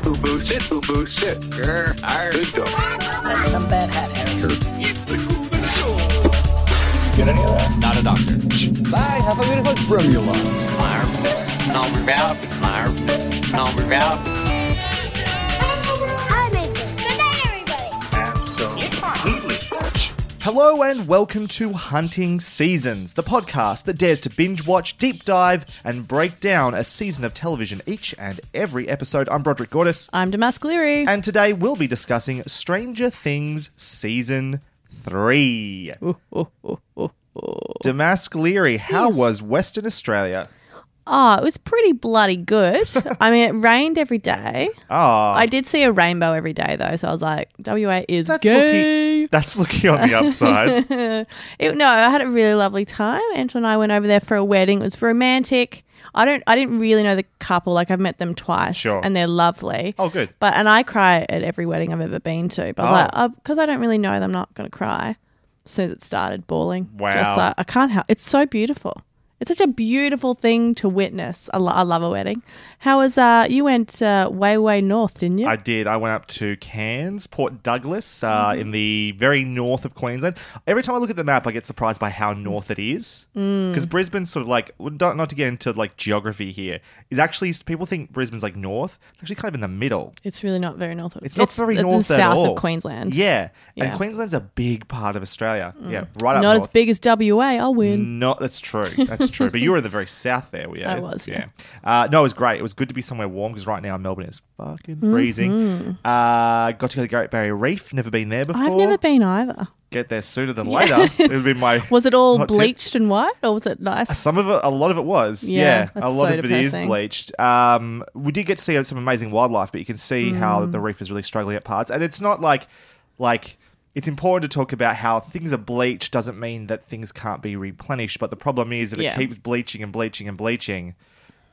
Sit, boo boo, sit, boo boo, sit. Grr, arr, good dog. That's some bad hat, Harry. It's a cool show. Get any of that? Not a doctor. Bye, have a beautiful formula. Number out. Number out. Hi, Mason. Good night, everybody. Absolutely. Hello and welcome to Hunting Seasons, the podcast that dares to binge watch, deep dive, and break down a season of television each and every episode. I'm Broderick Gordis, I'm Damask Leary. and today we'll be discussing Stranger Things Season 3. Damask Leary, how Yes. was Western Australia? Oh, it was pretty bloody good. I mean, it rained every day. Oh, I did see a rainbow every day though, so I was like, WA is that's gay. looking, that's looking on the upside. It, no, I had a really lovely time. Angela and I went over there for a wedding. It was romantic. I don't. I didn't really know the couple. Like I've met them twice, Sure. and they're lovely. Oh, good. But and I cry at every wedding I've ever been to. But I was Oh. oh like, because I don't really know them, I'm not going to cry. As soon as it started bawling, Wow. Just like, I can't help. It's so beautiful. It's such a beautiful thing to witness. I, lo- I love a wedding. How was uh? You went uh, way way north, didn't you? I did. I went up to Cairns, Port Douglas, uh, in the very north of Queensland. Every time I look at the map, I get surprised by how north it is. Because Brisbane's sort of like, well, not to get into like geography here, is actually, people think Brisbane's like north. It's actually kind of in the middle. it's really not very north. It's not very north the at south all. of Queensland. Yeah. Yeah. And Queensland's a big part of Australia. Yeah, right up Not north. as big as WA. I'll win. No, that's true. That's true. But you were in the very south there. Yeah, I was, yeah. Uh, no, it was great. It was good to be somewhere warm because right now Melbourne is fucking Mm-hmm. freezing. Uh, got to go to the Great Barrier Reef. Never been there before. I've never been either. Get there sooner than later. it would be my. Was it all hot tip. bleached and white, or was it nice? Some of it, a lot of it was. Yeah, Yeah, a lot so of it is bleached. Um, we did get to see some amazing wildlife, but you can see how Mm. the reef is really struggling at parts. And it's not like, like, it's important to talk about how things are bleached doesn't mean that things can't be replenished. But the problem is if Yeah. it keeps bleaching and bleaching and bleaching,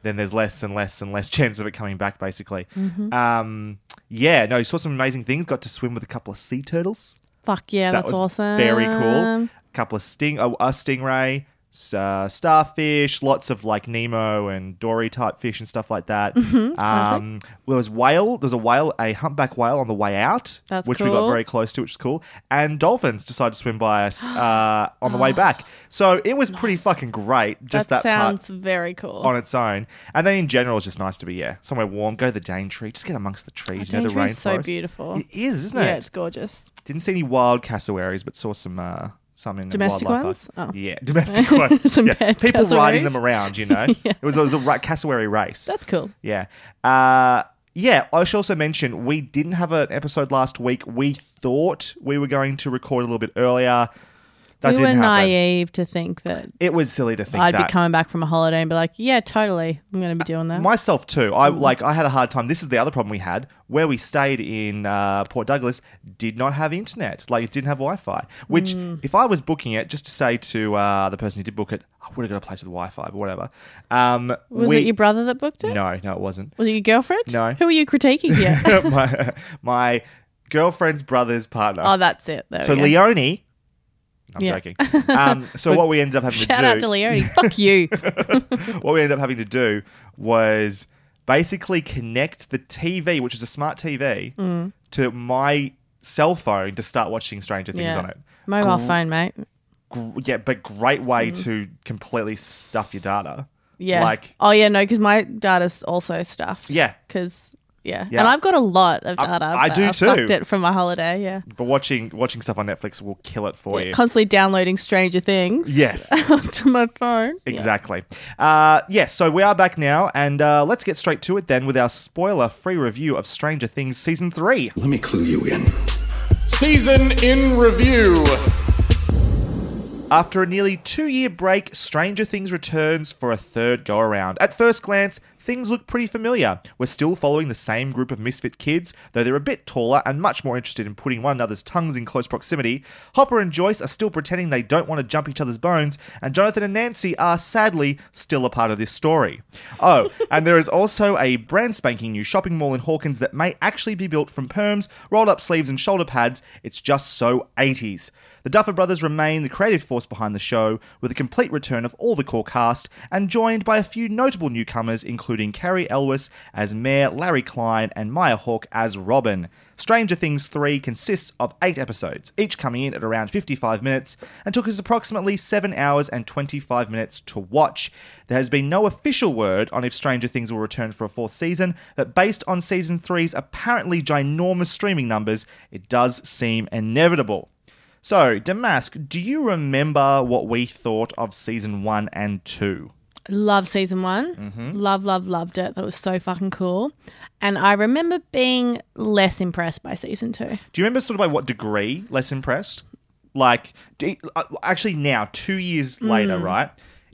then there's less and less and less chance of it coming back. Basically, Mm-hmm. um, yeah. No, you saw some amazing things. Got to swim with a couple of sea turtles Fuck yeah, that that's was awesome. Very cool. A couple of sting, a, a stingray, uh, starfish, lots of like Nemo and Dory type fish and stuff like that. Mm-hmm. Um, there was whale. There was a whale, a humpback whale on the way out, That's which we got very close to, which is cool. And dolphins decided to swim by us uh, on the way back. So it was pretty fucking great. Just that, that, sounds very cool. on its own. And then in general, it's just nice to be yeah somewhere warm. Go to the Daintree. Just get amongst the trees. you know the Daintree rainforest. so beautiful. It is, isn't it? yeah, it's gorgeous. Didn't see any wild cassowaries, but saw some uh, some in the Domestic wildlife ones? Oh. Yeah, domestic ones. Some yeah. People riding them around. You know, it was it was a ra- cassowary race. That's cool. yeah. Uh, yeah, I should also mention we didn't have an episode last week. We thought we were going to record a little bit earlier. That we were happen. naive to think that It was silly to think I'd that. be coming back from a holiday and be like, yeah, totally, I'm going to be doing that. Myself too. I Mm. like. I had a hard time. This is the other problem we had where we stayed in uh, Port Douglas. Did not have internet. Like it didn't have Wi-Fi. Which, Mm. if I was booking it, just to say to uh, the person who did book it, I would have got a place with Wi-Fi, but whatever. Um, was we- it your brother that booked it? No, no, it wasn't. Was it your girlfriend? No. Who were you critiquing here? my my girlfriend's brother's partner. oh, that's it. There so. Leonie. I'm Yeah. joking. Um, so what we ended up having to Shout do out to Leonie. Fuck you. what we ended up having to do was basically connect the TV, which is a smart TV, Mm. to my cell phone to start watching Stranger Things yeah. on it. Mobile Gr- phone, mate. Gr- yeah, but great way to completely stuff your data. Mm. Yeah. Like, oh yeah, no, because my data's also stuffed. yeah, Because yeah. Yeah. and I've got a lot of data. I but do I fucked too. it from my holiday. Yeah. but watching watching stuff on Netflix will kill it for you. Constantly downloading Stranger Things. Yes. to my phone. Yeah. Exactly. Uh, yes, so we are back now, and uh, let's get straight to it then with our spoiler free review of Stranger Things Season 3. Let me clue you in. Season in review. After a nearly two year break, Stranger Things returns for a third go around. At first glance, things look pretty familiar. We're still following the same group of misfit kids, though they're a bit taller and much more interested in putting one another's tongues in close proximity. Hopper and Joyce are still pretending they don't want to jump each other's bones, and Jonathan and Nancy are sadly still a part of this story. Oh, and there is also a brand spanking new shopping mall in Hawkins that may actually be built from perms, rolled up sleeves, and shoulder pads. It's just so 80s. The Duffer Brothers remain the creative force behind the show, with a complete return of all the core cast, and joined by a few notable newcomers, including Cary Elwes as Mayor Larry Kline and Maya Hawke as Robin. Stranger Things 3 consists of eight episodes, each coming in at around 55 minutes, and took us approximately 7 hours and 25 minutes to watch. There has been no official word on if Stranger Things will return for a fourth season, but based on season 3's apparently ginormous streaming numbers, it does seem inevitable. So, Damask, do you remember what we thought of season 1 and 2? Love season one. Mm-hmm. Love, love, loved it. That was so fucking cool. And I remember being less impressed by season two. Do you remember sort of by what degree less impressed? Like, do uh, actually, now, two years Mm. later, right?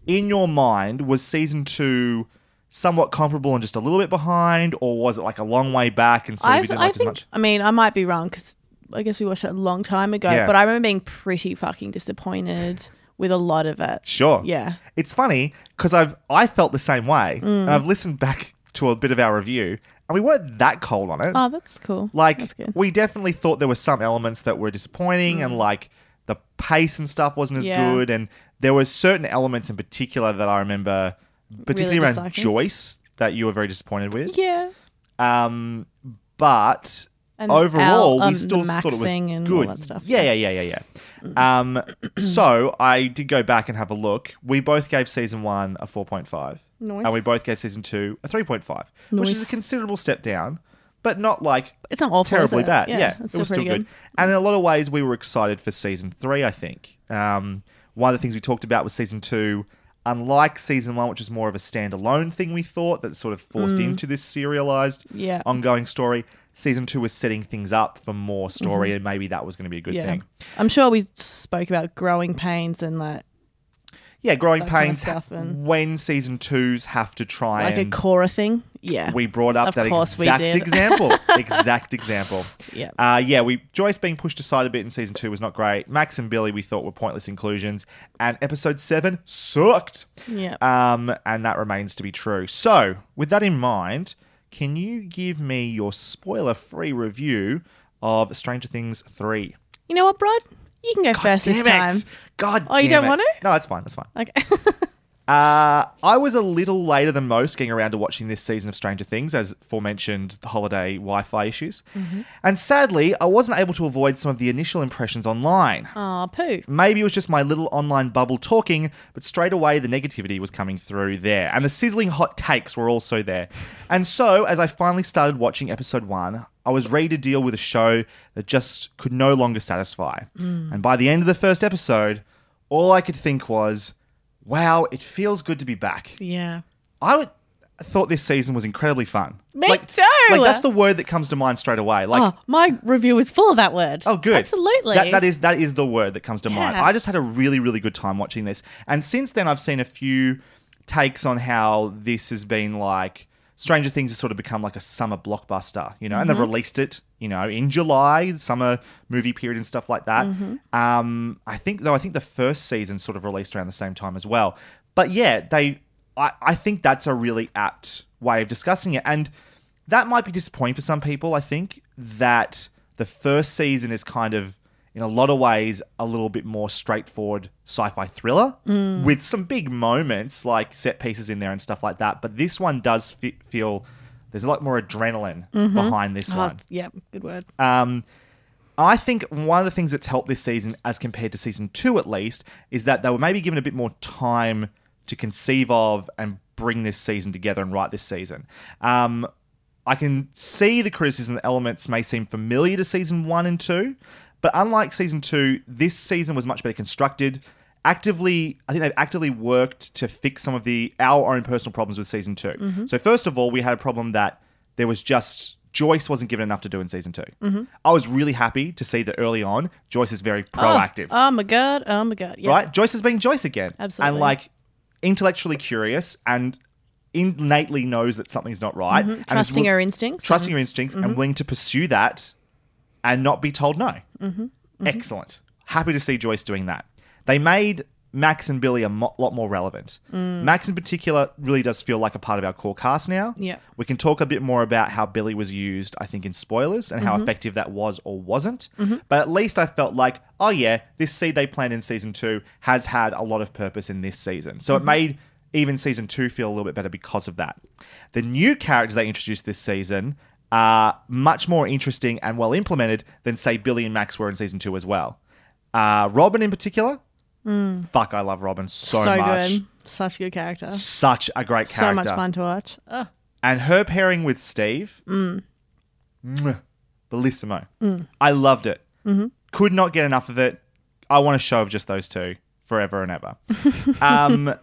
In your mind, was season two somewhat comparable and just a little bit behind, or was it like a long way back and so you didn't I like think, as much? I mean, I might be wrong because I guess we watched it a long time ago, Yeah. but I remember being pretty fucking disappointed with a lot of it. Sure. Yeah. It's funny because I've I felt the same way. Mm. And I've listened back to a bit of our review, and we weren't that cold on it. Oh, that's cool. Like that's good. we definitely thought there were some elements that were disappointing and like the pace and stuff wasn't as Mm. Yeah. good and there were certain elements in particular that I remember particularly around disliking. Joyce that you were very disappointed with. Yeah. Um but And overall Al- um, we still thought it was and all good. that stuff. Yeah, yeah, yeah, yeah, yeah. Um so I did go back and have a look. We both gave season 1 a 4.5. Nice. And we both gave season 2 a 3.5, which is a considerable step down, but not like It's not awful. terribly it? bad. Yeah, Yeah, it was still pretty good. And in a lot of ways, we were excited for season three. I think um, one of the things we talked about was season two. Unlike season one, which was more of a standalone thing, we thought that sort of forced into this serialized, Mm. Yeah. ongoing story. Season two was setting things up for more story, and maybe that was going to be a good Mm-hmm. Yeah. thing. I'm sure we spoke about growing pains and like Yeah, growing That kind of pains. and- when season twos have to try like a Cora thing. Yeah. we brought up Of that exact example. exact example. Yeah. Uh, yeah, we Joyce being pushed aside a bit in season two was not great. Max and Billy we thought were pointless inclusions, and episode seven sucked. Yeah. Um, and that remains to be true. So, with that in mind, can you give me your spoiler-free review of Stranger Things three? you know what, Brod? You can go first this damn time. it! God, Oh, you damn don't it. want to? No, that's fine. That's fine. Okay. Uh, I was a little later than most getting around to watching this season of Stranger Things, as aforementioned the holiday Wi Fi issues. And sadly, I wasn't able to avoid some of the initial impressions online. Aw, poo. Maybe it was just my little online bubble talking, but straight away the negativity was coming through there. And the sizzling hot takes were also there. And so, as I finally started watching episode one, I was ready to deal with a show that just could no longer satisfy. And by the end of the first episode, all I could think was, wow, it feels good to be back. Yeah. I would, thought this season was incredibly fun. Me like, too! Like, that's the word that comes to mind straight away. Like, oh, my review is full of that word. Oh, good. Absolutely. That, that is that is the word that comes to mind. I just had a really really good time watching this, and since then I've seen a few takes on how this has been like. Stranger Things has sort of become like a summer blockbuster, you know, and they've Mm-hmm. released it, you know, in July, summer movie period and stuff like that. Mm-hmm. Um, I think though, I think the first season sort of released around the same time as well. But yeah, they, I, I think that's a really apt way of discussing it, and that might be disappointing for some people. I think that the first season is kind of, in a lot of ways, a little bit more straightforward sci-fi thriller with some big moments like set pieces in there and stuff like that. But this one does fe- feel there's a lot more adrenaline behind this Oh, one. yeah, good word. Um, I think one of the things that's helped this season, as compared to season two at least, is that they were maybe given a bit more time to conceive of and bring this season together and write this season. Um, I can see the criticism that elements may seem familiar to season one and two, but unlike season two, this season was much better constructed. Actively, I think they've actively worked to fix some of the our own personal problems with season 2 mm-hmm. So first of all, we had a problem that there was just Joyce wasn't given enough to do in season 2 mm-hmm. I was really happy to see that early on Joyce is very oh, proactive Oh, oh my god. Oh my god. Yeah. right? Joyce is being Joyce again. Absolutely. And like intellectually curious and innately knows that something's not right, Mm-hmm. Trusting her instincts. trusting her instincts, and mm-hmm. willing to pursue that, and not be told no. Mm-hmm. Excellent. Happy to see Joyce doing that. They made Max and Billy a mo- lot more relevant. Max, in particular, really does feel like a part of our core cast now. Yeah. We can talk a bit more about how Billy was used, I think, in spoilers and Mm-hmm. how effective that was or wasn't. But at least I felt like, oh, yeah, this seed they planned in season two has had a lot of purpose in this season. So Mm-hmm. it made even season two feel a little bit better because of that. The new characters they introduced this season are much more interesting and well implemented than, say, Billy and Max were in season two as well. Uh, Robin, in particular, fuck, I love Robin so, Mm. so much. good. Such a good character. Such a great character. So much fun to watch. Ugh. And her pairing with Steve, Mm. mwah, bellissimo. I loved it. Mm-hmm. Could not get enough of it. I want a show of just those two forever and ever. um,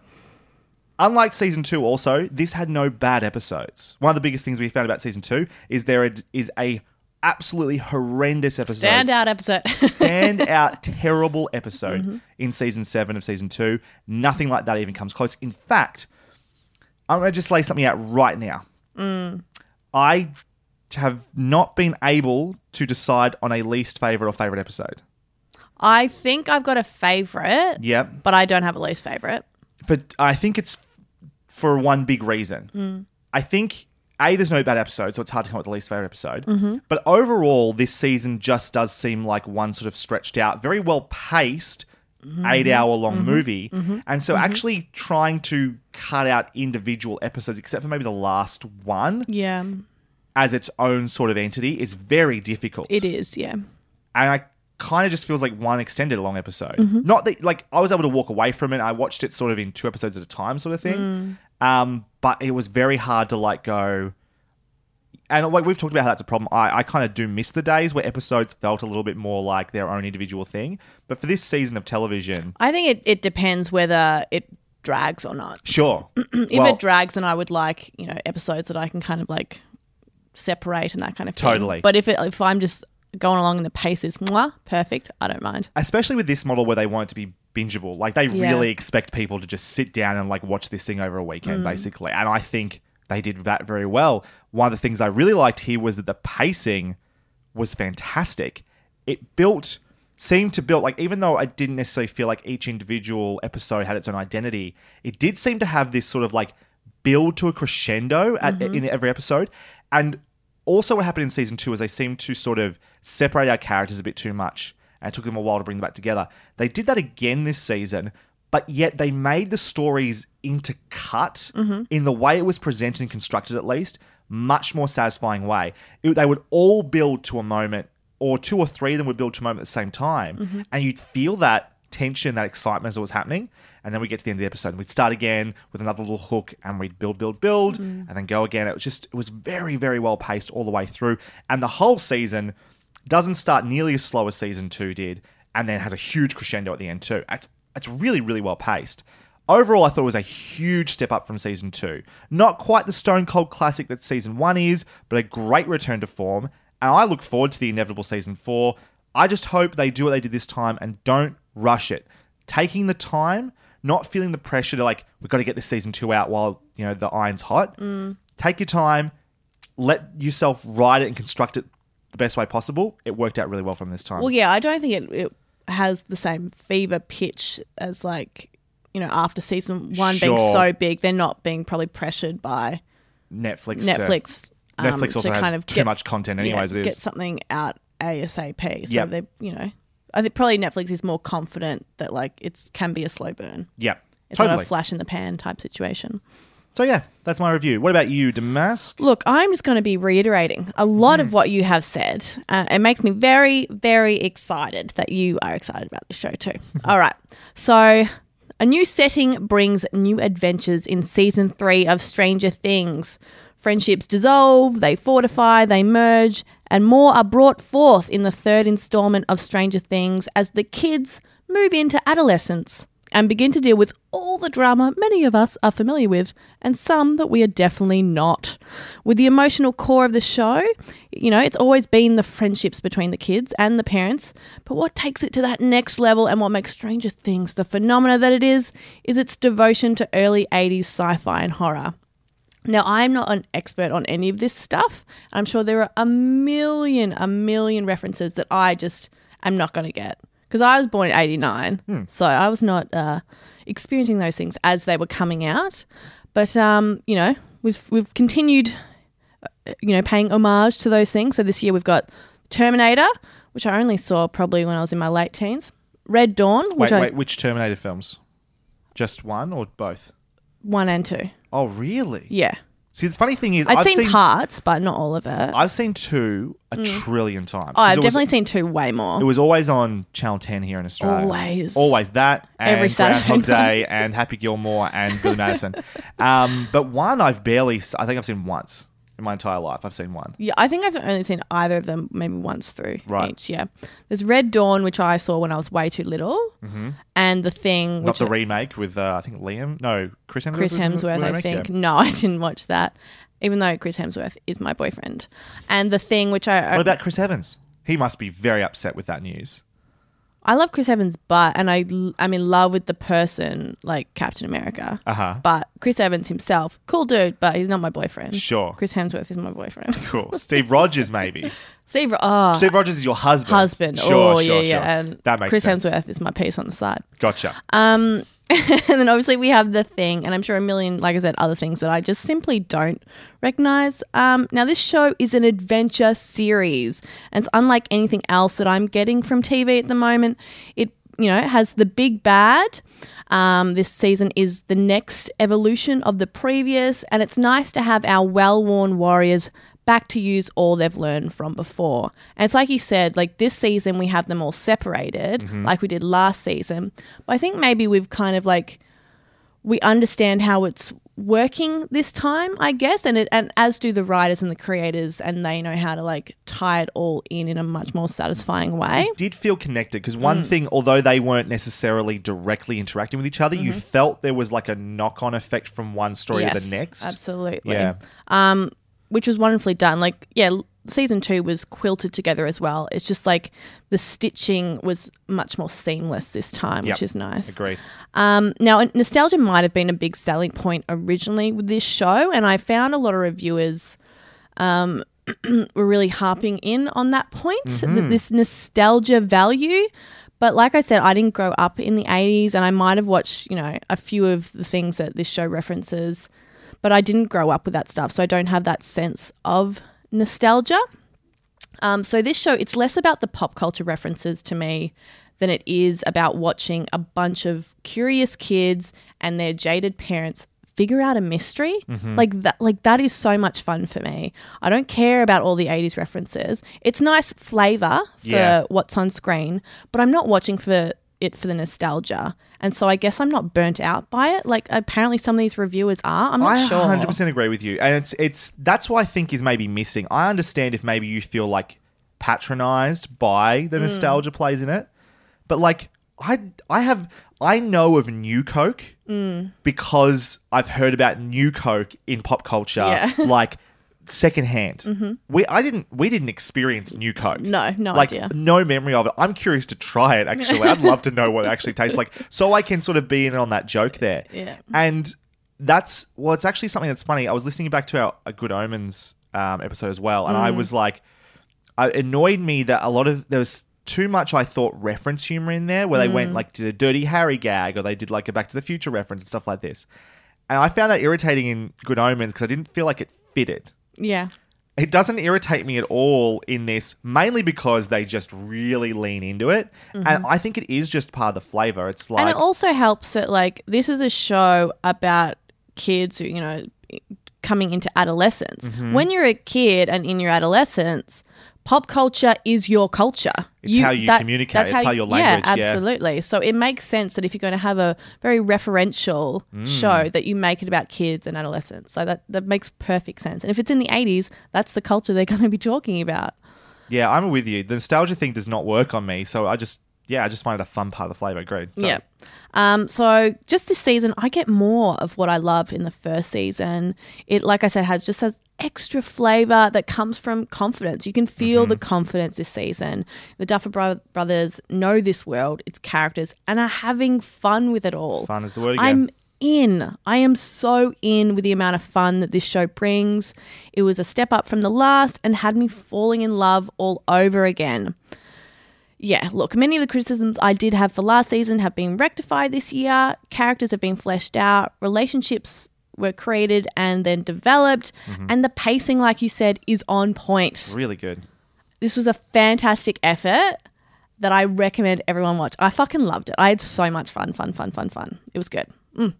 unlike season two, also this had no bad episodes. One of the biggest things we found about season two is there is a absolutely horrendous episode Standout episode. stand out terrible episode mm-hmm. in season seven of season two. Nothing like that even comes close. In fact, I'm going to just lay something out right now. Mm. I have not been able to decide on a least favorite or favorite episode. I think I've got a favorite, Yep. but I don't have a least favorite. But I think it's for one big reason. Hmm. I think a there's no bad episode, so it's hard to come up with the least favorite episode. Mm-hmm. But overall, this season just does seem like one sort of stretched out, very well paced, mm-hmm. eight hour long mm-hmm. movie. And so actually trying to cut out individual episodes, except for maybe the last one, Yeah, as its own sort of entity, is very difficult. it is. Yeah. and I kind of just feels like one extended long episode. Mm-hmm. Not that like I was able to walk away from it. I watched it sort of in two episodes at a time, sort of thing. Mm. Um, but it was very hard to like go. And like we've talked about how that's a problem. I, I kind of do miss the days where episodes felt a little bit more like their own individual thing. But for this season of television, I think it, it depends whether it drags or not. sure. If well, it drags, then I would like you know episodes that I can kind of like separate and that kind of thing. Totally. But if it, if I'm just going along and the pace is mwah, perfect, I don't mind. especially with this model where they want it to be bingeable. Like they Yeah. really expect people to just sit down and like watch this thing over a weekend, mm. basically. And I think they did that very well. One of the things I really liked here was that the pacing was fantastic. It built seemed to build like even though I didn't necessarily feel like each individual episode had its own identity, it did seem to have this sort of like build to a crescendo at, mm-hmm. in every episode. And also, what happened in season two is they seemed to sort of separate our characters a bit too much, and it took them a while to bring them back together. They did that again this season, but yet they made the stories intercut mm-hmm. in the way it was presented and constructed, at least, much more satisfying way. It- they would all build to a moment, or two or three of them would build to a moment at the same time, mm-hmm. and you'd feel that tension, that excitement as it was happening. And then we get to the end of the episode and we'd start again with another little hook and we'd build, build, build, mm. and then go again. It was just, it was very, very well paced all the way through. And the whole season doesn't start nearly as slow as season two did, and then has a huge crescendo at the end too. It's, it's really, really well paced. Overall, I thought it was a huge step up from season two. Not quite the stone cold classic that season one is, but a great return to form. And I look forward to the inevitable season four. I just hope they do what they did this time and don't rush it. Taking the time, not feeling the pressure to like, we've got to get this season two out while, you know, the iron's hot. Take your time, let yourself write it and construct it the best way possible. It worked out really well from this time. Well, yeah, I don't think it, it has the same fever pitch as like you know after season one being so big, they're not being probably pressured by Netflix. to- Netflix. um, Netflix also to has kind of too get- much content yeah, anyway, as it Get something out ASAP. So Yep. they, you know, I think probably Netflix is more confident that like it's can be a slow burn. Yeah, It's not a flash in the pan type situation. so yeah, that's my review. What about you, Damask? Look, I'm just going to be reiterating a lot Hmm. of what you have said. Uh, it makes me very, very excited that you are excited about the show too. All right. So, a new setting brings new adventures in season three of Stranger Things. Friendships dissolve, they fortify, they merge, and more are brought forth in the third installment of Stranger Things as the kids move into adolescence and begin to deal with all the drama many of us are familiar with, and some that we are definitely not. With the emotional core of the show, you know, it's always been the friendships between the kids and the parents, but what takes it to that next level and what makes Stranger Things the phenomena that it is, is its devotion to early 80s sci fi and horror. Now, I'm not an expert on any of this stuff. I'm sure there are a million, a million references that I just am not going to get because I was born in '89, so I was not uh, experiencing those things as they were coming out. But um, you know, we've we've continued, uh, you know, paying homage to those things. So this year we've got Terminator, which I only saw probably when I was in my late teens. Red Dawn, which Wait, I wait, which Terminator films? Just one or both? one and two. Oh, really? Yeah, See, the funny thing is, I'd I've seen, parts, but not all of it. I've seen two a trillion times. oh, 'Cause I've it was- definitely seen two way more. It was always on Channel 10 here in Australia. Always. Always that and Every Saturday Groundhog. Day and Happy Gilmore and Billy Madison. um, but one I've barely, s- I think I've seen once in my entire life. I've seen one. Yeah, I think I've only seen either of them maybe once through Right. each. Yeah, there's Red Dawn, which I saw when I was way too little, and the Thing, Mm-hmm. Not the remake with, uh, I think Liam. No, Chris Hemsworth. Chris was in the Hemsworth. I think Yeah. no, I didn't watch that, even though Chris Hemsworth is my boyfriend, and the Thing, which I What about Chris Evans? He must be very upset with that news. I love Chris Evans, but and I I'm in love with the person like Captain America. Uh huh. But Chris Evans himself, cool dude, but he's not my boyfriend. Sure. Chris Hemsworth is my boyfriend. Cool. Steve Rogers, maybe. Steve, oh, Steve Rogers is your husband. husband. Sure, oh, sure, yeah, sure. yeah. And that makes Chris sense. Hemsworth is my piece on the side. Gotcha. Um, and then obviously we have the thing, and I'm sure a million, like I said, other things that I just simply don't recognize. Um, now this show is an adventure series, and it's unlike anything else that I'm getting from TV at the moment. It you know has the big bad. Um, this season is the next evolution of the previous, and it's nice to have our well-worn warriors back to use all they've learned from before. And it's like you said, like this season we have them all separated, like we did last season. But I think maybe we've kind of like we understand how it's working this time, I guess, and it and as do the writers and the creators, and they know how to like tie it all in in a much more satisfying way. did feel connected because Mm. one thing, although they weren't necessarily directly interacting with each other, you Mm-hmm. felt there was like a knock on effect from one story to the next. absolutely. Yeah. um, which was wonderfully done. Like, yeah, season two was quilted together as well. It's just like the stitching was much more seamless this time, Yep. which is nice. Agreed. Um, now, nostalgia might have been a big selling point originally with this show, and I found a lot of reviewers um, were really harping in on that point, th- this nostalgia value. But like I said, I didn't grow up in the 80s, and I might have watched, you know, a few of the things that this show references, but I didn't grow up with that stuff, so I don't have that sense of nostalgia. Um, so this show, it's less about the pop culture references to me than it is about watching a bunch of curious kids and their jaded parents figure out a mystery. Like that like that is so much fun for me. I don't care about all the 80s references. It's nice flavor for Yeah. what's on screen, but I'm not watching for it for the nostalgia. And so I guess I'm not burnt out by it. Like apparently some of these reviewers are. I'm not I sure. 100% agree with you. And it's it's that's what I think is maybe missing. I understand if maybe you feel like patronized by Mm. the nostalgia plays in it. But like I I have I know of New Coke Mm. because I've heard about New Coke in pop culture Yeah. Like secondhand. We I didn't we didn't experience New Coke. No, no like, idea. No memory of it. I'm curious to try it actually. I'd love to know what it actually tastes like so I can sort of be in on that joke there. Yeah. And that's well, it's actually something that's funny. I was listening back to our a Good Omens um, episode as well, and Mm. I was like, it annoyed me that a lot of there was too much. I thought reference humor in there, where they Mm. went like did a Dirty Harry gag, or they did like a Back to the Future reference and stuff like this. And I found that irritating in Good Omens because I didn't feel like it fitted. Yeah. It doesn't irritate me at all in this, mainly because they just really lean into it. And I think it is just part of the flavor. It's like Mm-hmm. and it also helps that like this is a show about kids who you know coming into adolescence Mm-hmm. when you're a kid and in your adolescence pop culture is your culture It's how you communicate. It's how, of your language, yeah yeah. absolutely so it makes sense that if you're going to have a very referential Mm. show that you make it about kids and adolescents so that that makes perfect sense and if it's in the 80s that's the culture they're going to be talking about Yeah, I'm with you. The nostalgia thing does not work on me, so I just yeah, I just find it a fun part of the flavor. Agreed. So, Yeah. Um, so just this season, I get more of what I love in the first season. It, like I said, has just has extra flavor that comes from confidence. You can feel the confidence this season. The Duffer Bro- Brothers know this world, its characters, and are having fun with it all. Fun is the word again. I'm in. I am so in with the amount of fun that this show brings. It was a step up from the last and had me falling in love all over again. Yeah, look, many of the criticisms I did have for last season have been rectified this year. Characters have been fleshed out, relationships were created and then developed, mm-hmm. and the pacing, like you said, is on point. Really good. This was a fantastic effort that I recommend everyone watch. I fucking loved it. I had so much fun, fun, fun, fun, fun. It was good. Mm.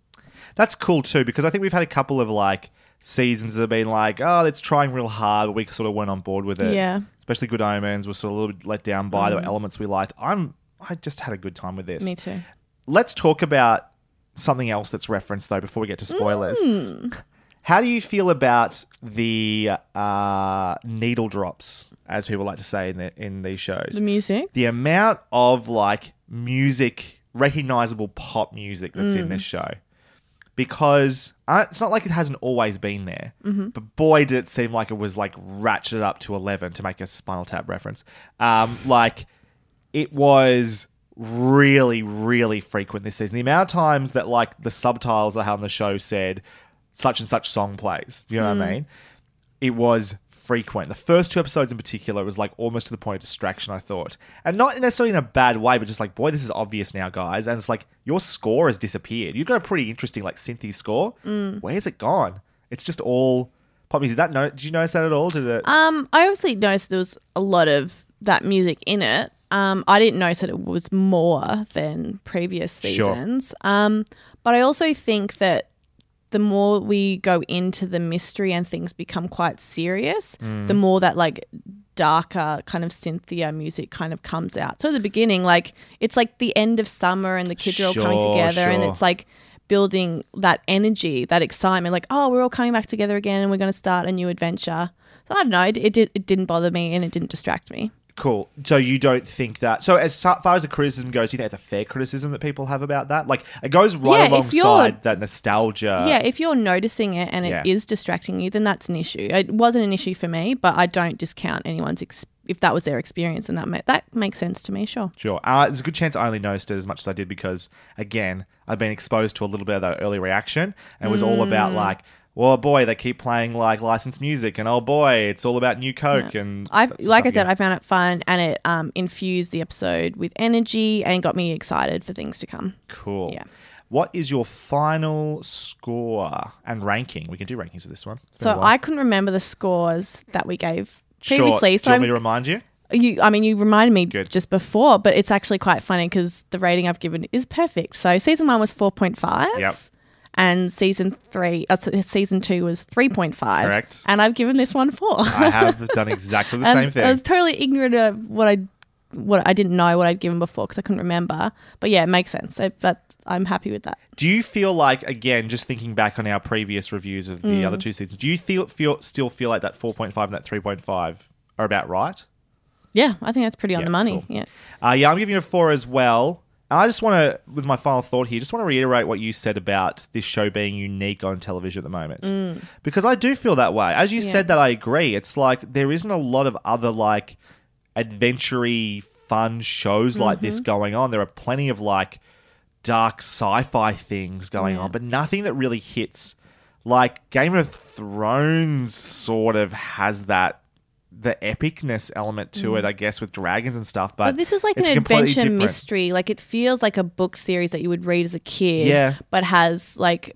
That's cool too because I think we've had a couple of like seasons that have been like, oh, it's trying real hard, but we sort of weren't on board with it. Yeah. Mm. Especially Good Omens, we're sort of a little bit let down by the elements we liked. I'm I just had a good time with this. Me too. Let's talk about something else that's referenced though before we get to spoilers. Mm. How do you feel about the uh, needle drops, as people like to say in the, in these shows? The music. the amount of like music, recognizable pop music that's Mm. in this show. Because uh, it's not like it hasn't always been there, Mm-hmm. but boy, did it seem like it was like ratcheted up to 11 to make a Spinal Tap reference. Um, like it was really, really frequent this season. The amount of times that like the subtitles that had on the show said such and such song plays, you know what I mean? it was frequent. The first two episodes in particular was like almost to the point of distraction, I thought. And not necessarily in a bad way, but just like, boy, this is obvious now, guys. And it's like, your score has disappeared. You've got a pretty interesting, like, synthy score. Where's it gone? It's just all pop music. Did, that no- did you notice that at all? Did it? Um, I obviously noticed there was a lot of that music in it. Um, I didn't notice that it was more than previous seasons. Um, but I also think that the more we go into the mystery and things become quite serious, Mm. the more that like darker kind of synthier music kind of comes out. So at the beginning, like it's like the end of summer and the kids are all coming Sure, together and it's like building that energy, that excitement, like, oh, we're all coming back together again and we're going to start a new adventure. So I don't know, it, it, did, it didn't bother me and it didn't distract me. Cool. So you don't think that? So as far as the criticism goes, do you think it's a fair criticism that people have about that? Like it goes right Yeah, alongside that nostalgia. yeah, if you're noticing it and it yeah. is distracting you, then that's an issue. It wasn't an issue for me, but I don't discount anyone's ex- if that was their experience and that ma- that makes sense to me. Sure. Sure. Uh, there's a good chance I only noticed it as much as I did because, again, I've been exposed to a little bit of that early reaction. And it was all Mm. about, like, well, boy, they keep playing, like, licensed music. And, oh, boy, it's all about New Coke. And I that sort of like I said, yeah. I found it fun and it um, infused the episode with energy and got me excited for things to come. Cool. Yeah. What is your final score and ranking? We can do rankings for this one. So. I couldn't remember the scores that we gave Sure. previously. Do So you want me to remind you? You, I mean, you reminded me Good. just before, but it's actually quite funny because the rating I've given is perfect. So season one was four point five, Yep. And season three, uh, season two was three point five. Correct. And I've given this one four. I have done exactly the same thing. I was totally ignorant of what I, what I didn't know what I'd given before because I couldn't remember. But yeah, it makes sense. So that I'm happy with that. Do you feel like, again, just thinking back on our previous reviews of the Mm. other two seasons, do you feel, feel still feel like that 4.5 and that 3.5 are about right? Yeah, I think that's pretty on Yeah, the money. cool. Yeah. Uh, yeah, I'm giving it a four as well. And I just want to, with my final thought here, just want to reiterate what you said about this show being unique on television at the moment. Because I do feel that way. As you Mm. Yeah. said that, I agree. It's like there isn't a lot of other like adventure fun shows like this Mm-hmm. going on. There are plenty of like dark sci-fi things going on, but nothing that really hits. Like Game of Thrones sort of has that the epicness element to it, I guess, with dragons and stuff. But, Mm. But this is like an adventure different. mystery. Like it feels like a book series that you would read as a kid. Yeah. But has like,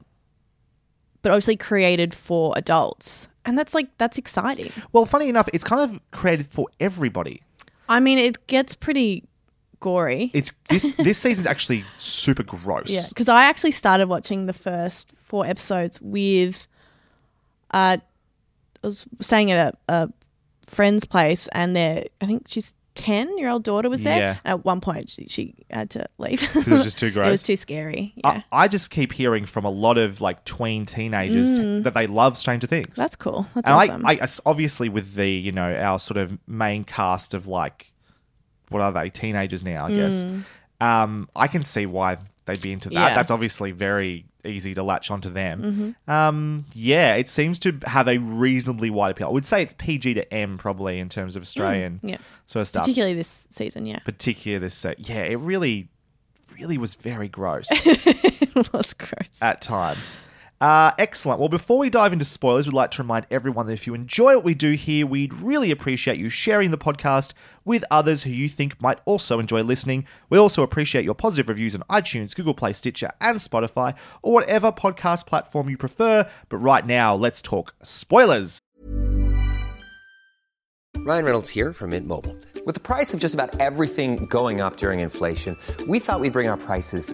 but obviously created for adults. And that's like, that's exciting. Well, funny enough, it's kind of created for everybody. I mean, it gets pretty gory. It's this this season's actually super gross. yeah. Because I actually started watching the first four episodes with, uh, I was staying at a, a friend's place and their, I think she's 10 year old daughter was there. Yeah. At one point, she, she had to leave. it was just too great. it was too scary. Yeah. I, I just keep hearing from a lot of like tween teenagers that they love Stranger Things. Mm. That's cool. That's and awesome. I, I obviously with the you know our sort of main cast of like what are they teenagers now? I guess. Um, I can see why they'd be into that. Mm. Yeah. That's obviously very easy to latch onto them. Mm-hmm. Um, yeah, it seems to have a reasonably wide appeal. I would say it's PG to M probably in terms of Australian Mm, yeah. sort of stuff. Particularly this season, yeah. Particularly this, yeah, it really really was very gross it was gross. at times. Uh, excellent. Well, before we dive into spoilers, we'd like to remind everyone that if you enjoy what we do here, we'd really appreciate you sharing the podcast with others who you think might also enjoy listening. We also appreciate your positive reviews on iTunes, Google Play, Stitcher, and Spotify, or whatever podcast platform you prefer. But right now, let's talk spoilers. Ryan Reynolds here from Mint Mobile. With the price of just about everything going up during inflation, we thought we'd bring our prices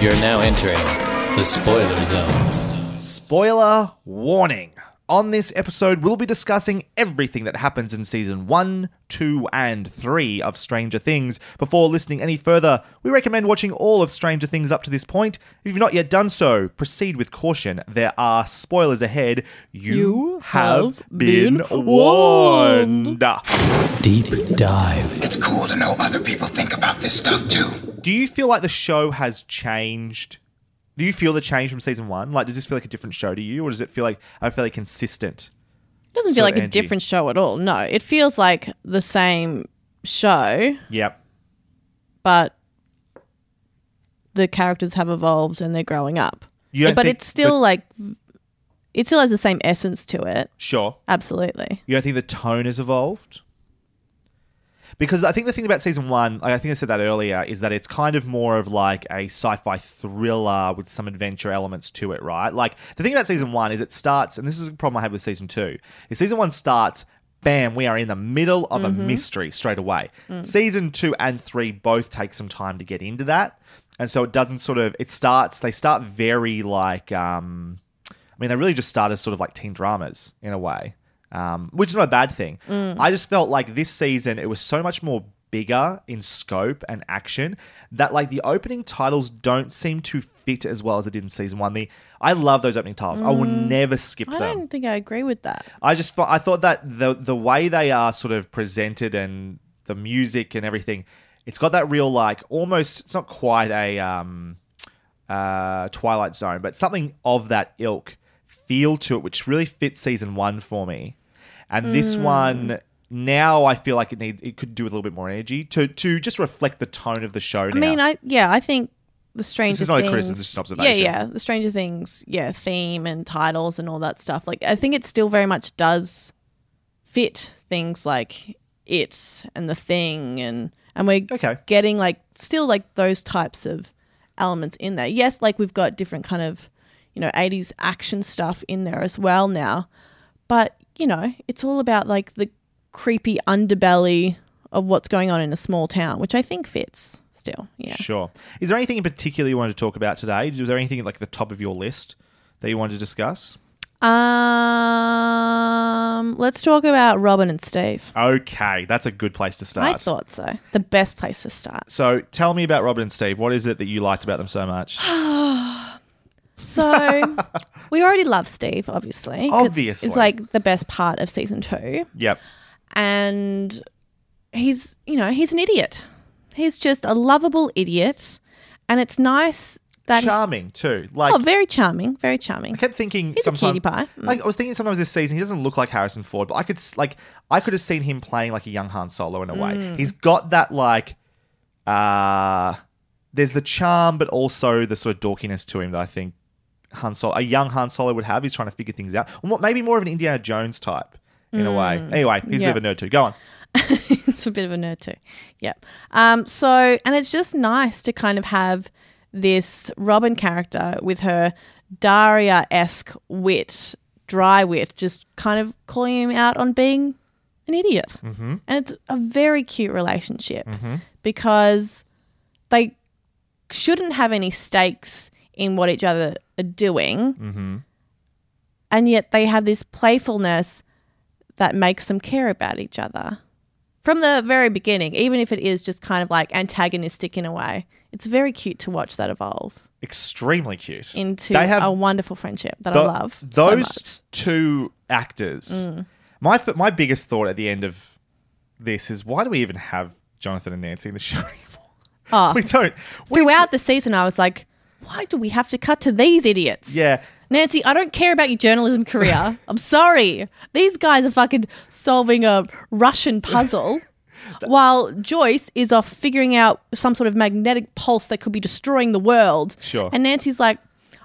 You're now entering the spoiler zone. Spoiler warning. On this episode, we'll be discussing everything that happens in season 1, 2, and 3 of Stranger Things. Before listening any further, we recommend watching all of Stranger Things up to this point. If you've not yet done so, proceed with caution. There are spoilers ahead. You, You have, have been, been warned. Deep dive. It's cool to know other people think about this stuff too. Do you feel like the show has changed? Do you feel the change from season one? Like, does this feel like a different show to you, or does it feel like a fairly consistent? It doesn't feel like a energy? different show at all. No, it feels like the same show, Yep. but the characters have evolved and they're growing up. You don't but it's still like it still has the same essence to it. Sure. Absolutely. You don't think the tone has evolved? Because I think the thing about season one, like I think I said that earlier, is that it's kind of more of like a sci-fi thriller with some adventure elements to it, right? Like the thing about season one is it starts, and this is a problem I have with season two. Is season one starts, bam, we are in the middle of a mystery straight away. Season two and three both take some time to get into that, and so it doesn't sort of. It starts. They start very like. um I mean, they really just start as sort of like teen dramas in a way, um, which is not a bad thing. I just felt like this season it was so much more bigger in scope and action that like the opening titles don't seem to fit as well as they did in season one. The I love those opening titles. I will never skip I them. I don't think I agree with that. I just thought I thought that the the way they are sort of presented and the music and everything, it's got that real like almost it's not quite a um uh Twilight Zone, but something of that ilk feel to it, which really fits season one for me. And this one mm. now I feel like it needs it could do with a little bit more energy to to just reflect the tone of the show I now. mean, I yeah, I think the Stranger this is not a Things. criticism, this is an observation. yeah, yeah. the Stranger Things, yeah, theme and titles and all that stuff. Like, I think it still very much does fit things like it and the thing, and and we're Okay. getting like still like those types of elements in there. Yes, like we've got different kind of you know 80s action stuff in there as well now, but you know it's all about like the creepy underbelly of what's going on in a small town, which I think fits still. Yeah. Sure. Is there anything in particular you wanted to talk about today? Was there anything like the top of your list that you wanted to discuss? Um, let's talk about Robin and Steve. Okay, that's a good place to start. I thought so. The best place to start. So tell me about Robin and Steve. What is it that you liked about them so much? So we already love Steve, obviously. Obviously. It's like the best part of season two. yep. And he's, you know, he's an idiot. He's just a lovable idiot. And it's nice that. Charming too. Like oh, very charming. Very charming. I kept thinking He's a sometimes, cutie pie. Mm. Like I was thinking sometimes this season he doesn't look like Harrison Ford, but I could like I could have seen him playing like a young Han Solo in a way. Mm. He's got that like uh there's the charm but also the sort of dorkiness to him that I think Han Solo a young Han Solo would have. He's trying to figure things out. Or maybe more of an Indiana Jones type in a way. Mm. Anyway, he's Yeah. a bit of a nerd too. Go on. it's a bit of a nerd too. Yep. Um, so, and it's just nice to kind of have this Robin character with her Daria esque wit, dry wit, just kind of calling him out on being an idiot. Mm-hmm. And it's a very cute relationship Mhm. because they shouldn't have any stakes in what each other are doing. Mm-hmm. And yet they have this playfulness that makes them care about each other from the very beginning, even if it is just kind of like antagonistic in a way. It's very cute to watch that evolve Extremely cute. into They have a wonderful friendship that Tho- I love. so Those much. two actors. Mm. My my biggest thought at the end of this is why do we even have Jonathan and Nancy in the show anymore? Oh, We don't. We throughout the season, I was like, why do we have to cut to these idiots? Yeah. Nancy, I don't care about your journalism career. I'm sorry. These guys are fucking solving a Russian puzzle. While Joyce is off figuring out some sort of magnetic pulse that could be destroying the world. Sure. And Nancy's like,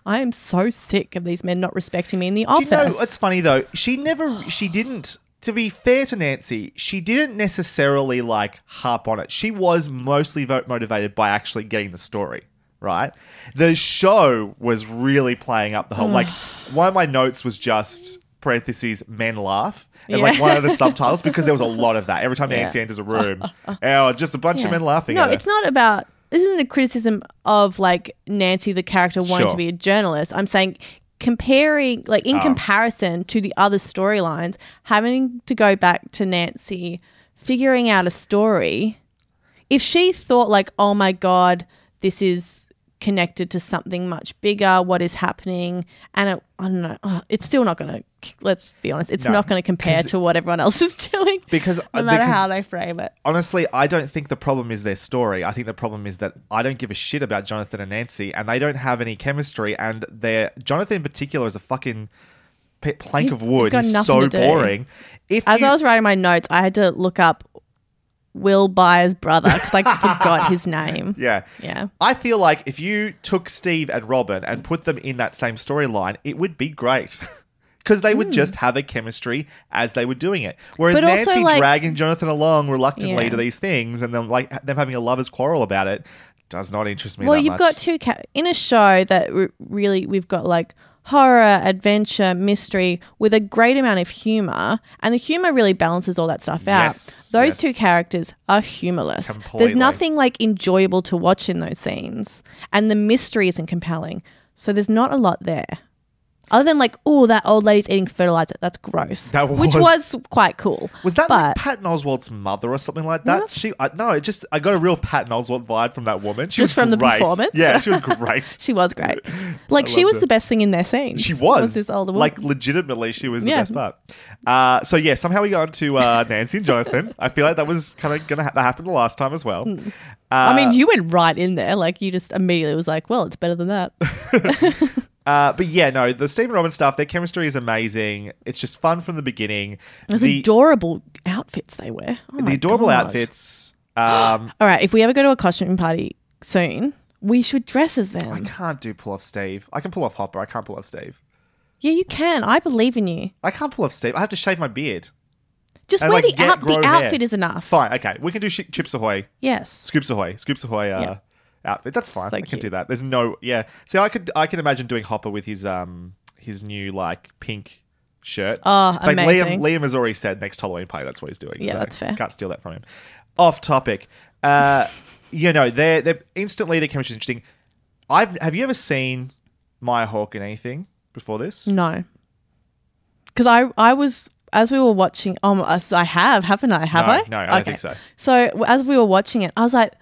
I am so sick of these men not respecting me in the Do office. you know what's funny though? She never. She didn't. To be fair to Nancy, she didn't necessarily like harp on it. She was mostly vo- motivated by actually getting the story right. The show was really playing up the whole. like one of my notes was just parentheses men laugh as like Yeah. one of the subtitles because there was a lot of that every time. Nancy enters a room. oh, just a bunch of men laughing. No, at her. it's not about. This isn't a criticism of like Nancy, the character, wanting Sure. to be a journalist. I'm saying comparing, like in Oh. comparison to the other storylines, having to go back to Nancy, figuring out a story. If she thought like, oh my god, this is connected to something much bigger, what is happening, and it, I don't know, oh, it's still not going to. Let's be honest, it's No, not going to compare to what everyone else is doing. because uh, no matter because- how they frame it. honestly, I don't think the problem is their story. I think the problem is that I don't give a shit about Jonathan and Nancy, and they don't have any chemistry. And their Jonathan in particular is a fucking plank He- of he's wood. got He's, so boring. If As you, I was writing my notes, I had to look up Will Byers' brother because I forgot his name. yeah, Yeah. I feel like if you took Steve and Robin and put them in that same storyline, it would be great. Because they would hmm. just have a chemistry as they were doing it. Whereas. But also, Nancy like- dragging Jonathan along reluctantly Yeah. to these things and then like them having a lovers quarrel about it does not interest me Well, you've much. got two ca- in a show that r- really we've got like horror, adventure, mystery with a great amount of humor, and the humor really balances all that stuff out. Yes, those yes. two characters are humorless. Completely. There's nothing like enjoyable to watch in those scenes, and the mystery isn't compelling. So there's not a lot there. Other than like, oh, that old lady's eating fertilizer. That's gross. That was- which was- was quite cool. Was that but like Patton Oswalt's mother or something like that? She I, no, it just I got a real Patton Oswalt vibe from that woman. She Just was from the great. performance? Yeah, she was great. she was great. Like I she was her. the best thing in their scene. She was, this older woman. like legitimately, she was the best part. Uh, so yeah, somehow we got to uh, Nancy and Jonathan. I feel like that was kind of gonna ha- that happened the last time as well. Uh, Hmm. I mean, you went right in there. Like you just immediately was like, well, it's better than that. Uh, but yeah, no, the Steve and Robin stuff, their chemistry is amazing. It's just fun from the beginning. Those the adorable outfits they wear. Oh the adorable God. outfits. Um, All right, if we ever go to a costume party soon, we should dress as them. I can't do pull off Steve. I can pull off Hopper. I can't pull off Steve. Yeah, you can. I believe in you. I can't pull off Steve. I have to shave my beard. Just And, wear like, the out. The grow hair. outfit is enough. Fine, okay. We can do sh- Chips Ahoy. Yes. Scoops Ahoy. Scoops Ahoy uh, Yeah. Outfit. That's fine. So I can cute. do that. There's no yeah. See, I could I can imagine doing Hopper with his um his new like pink shirt. Oh, In fact, amazing. Liam Liam has already said next Halloween party that's what he's doing. Yeah, so that's fair. Can't steal that from him. Off topic. Uh, you know, they're they're instantly the chemistry's interesting. I've have you ever seen Maya Hawke in anything before this? No. Because I, I was as we were watching. Um, I have, haven't I? Have No, I? no, I don't think so. So as we were watching it, I was like,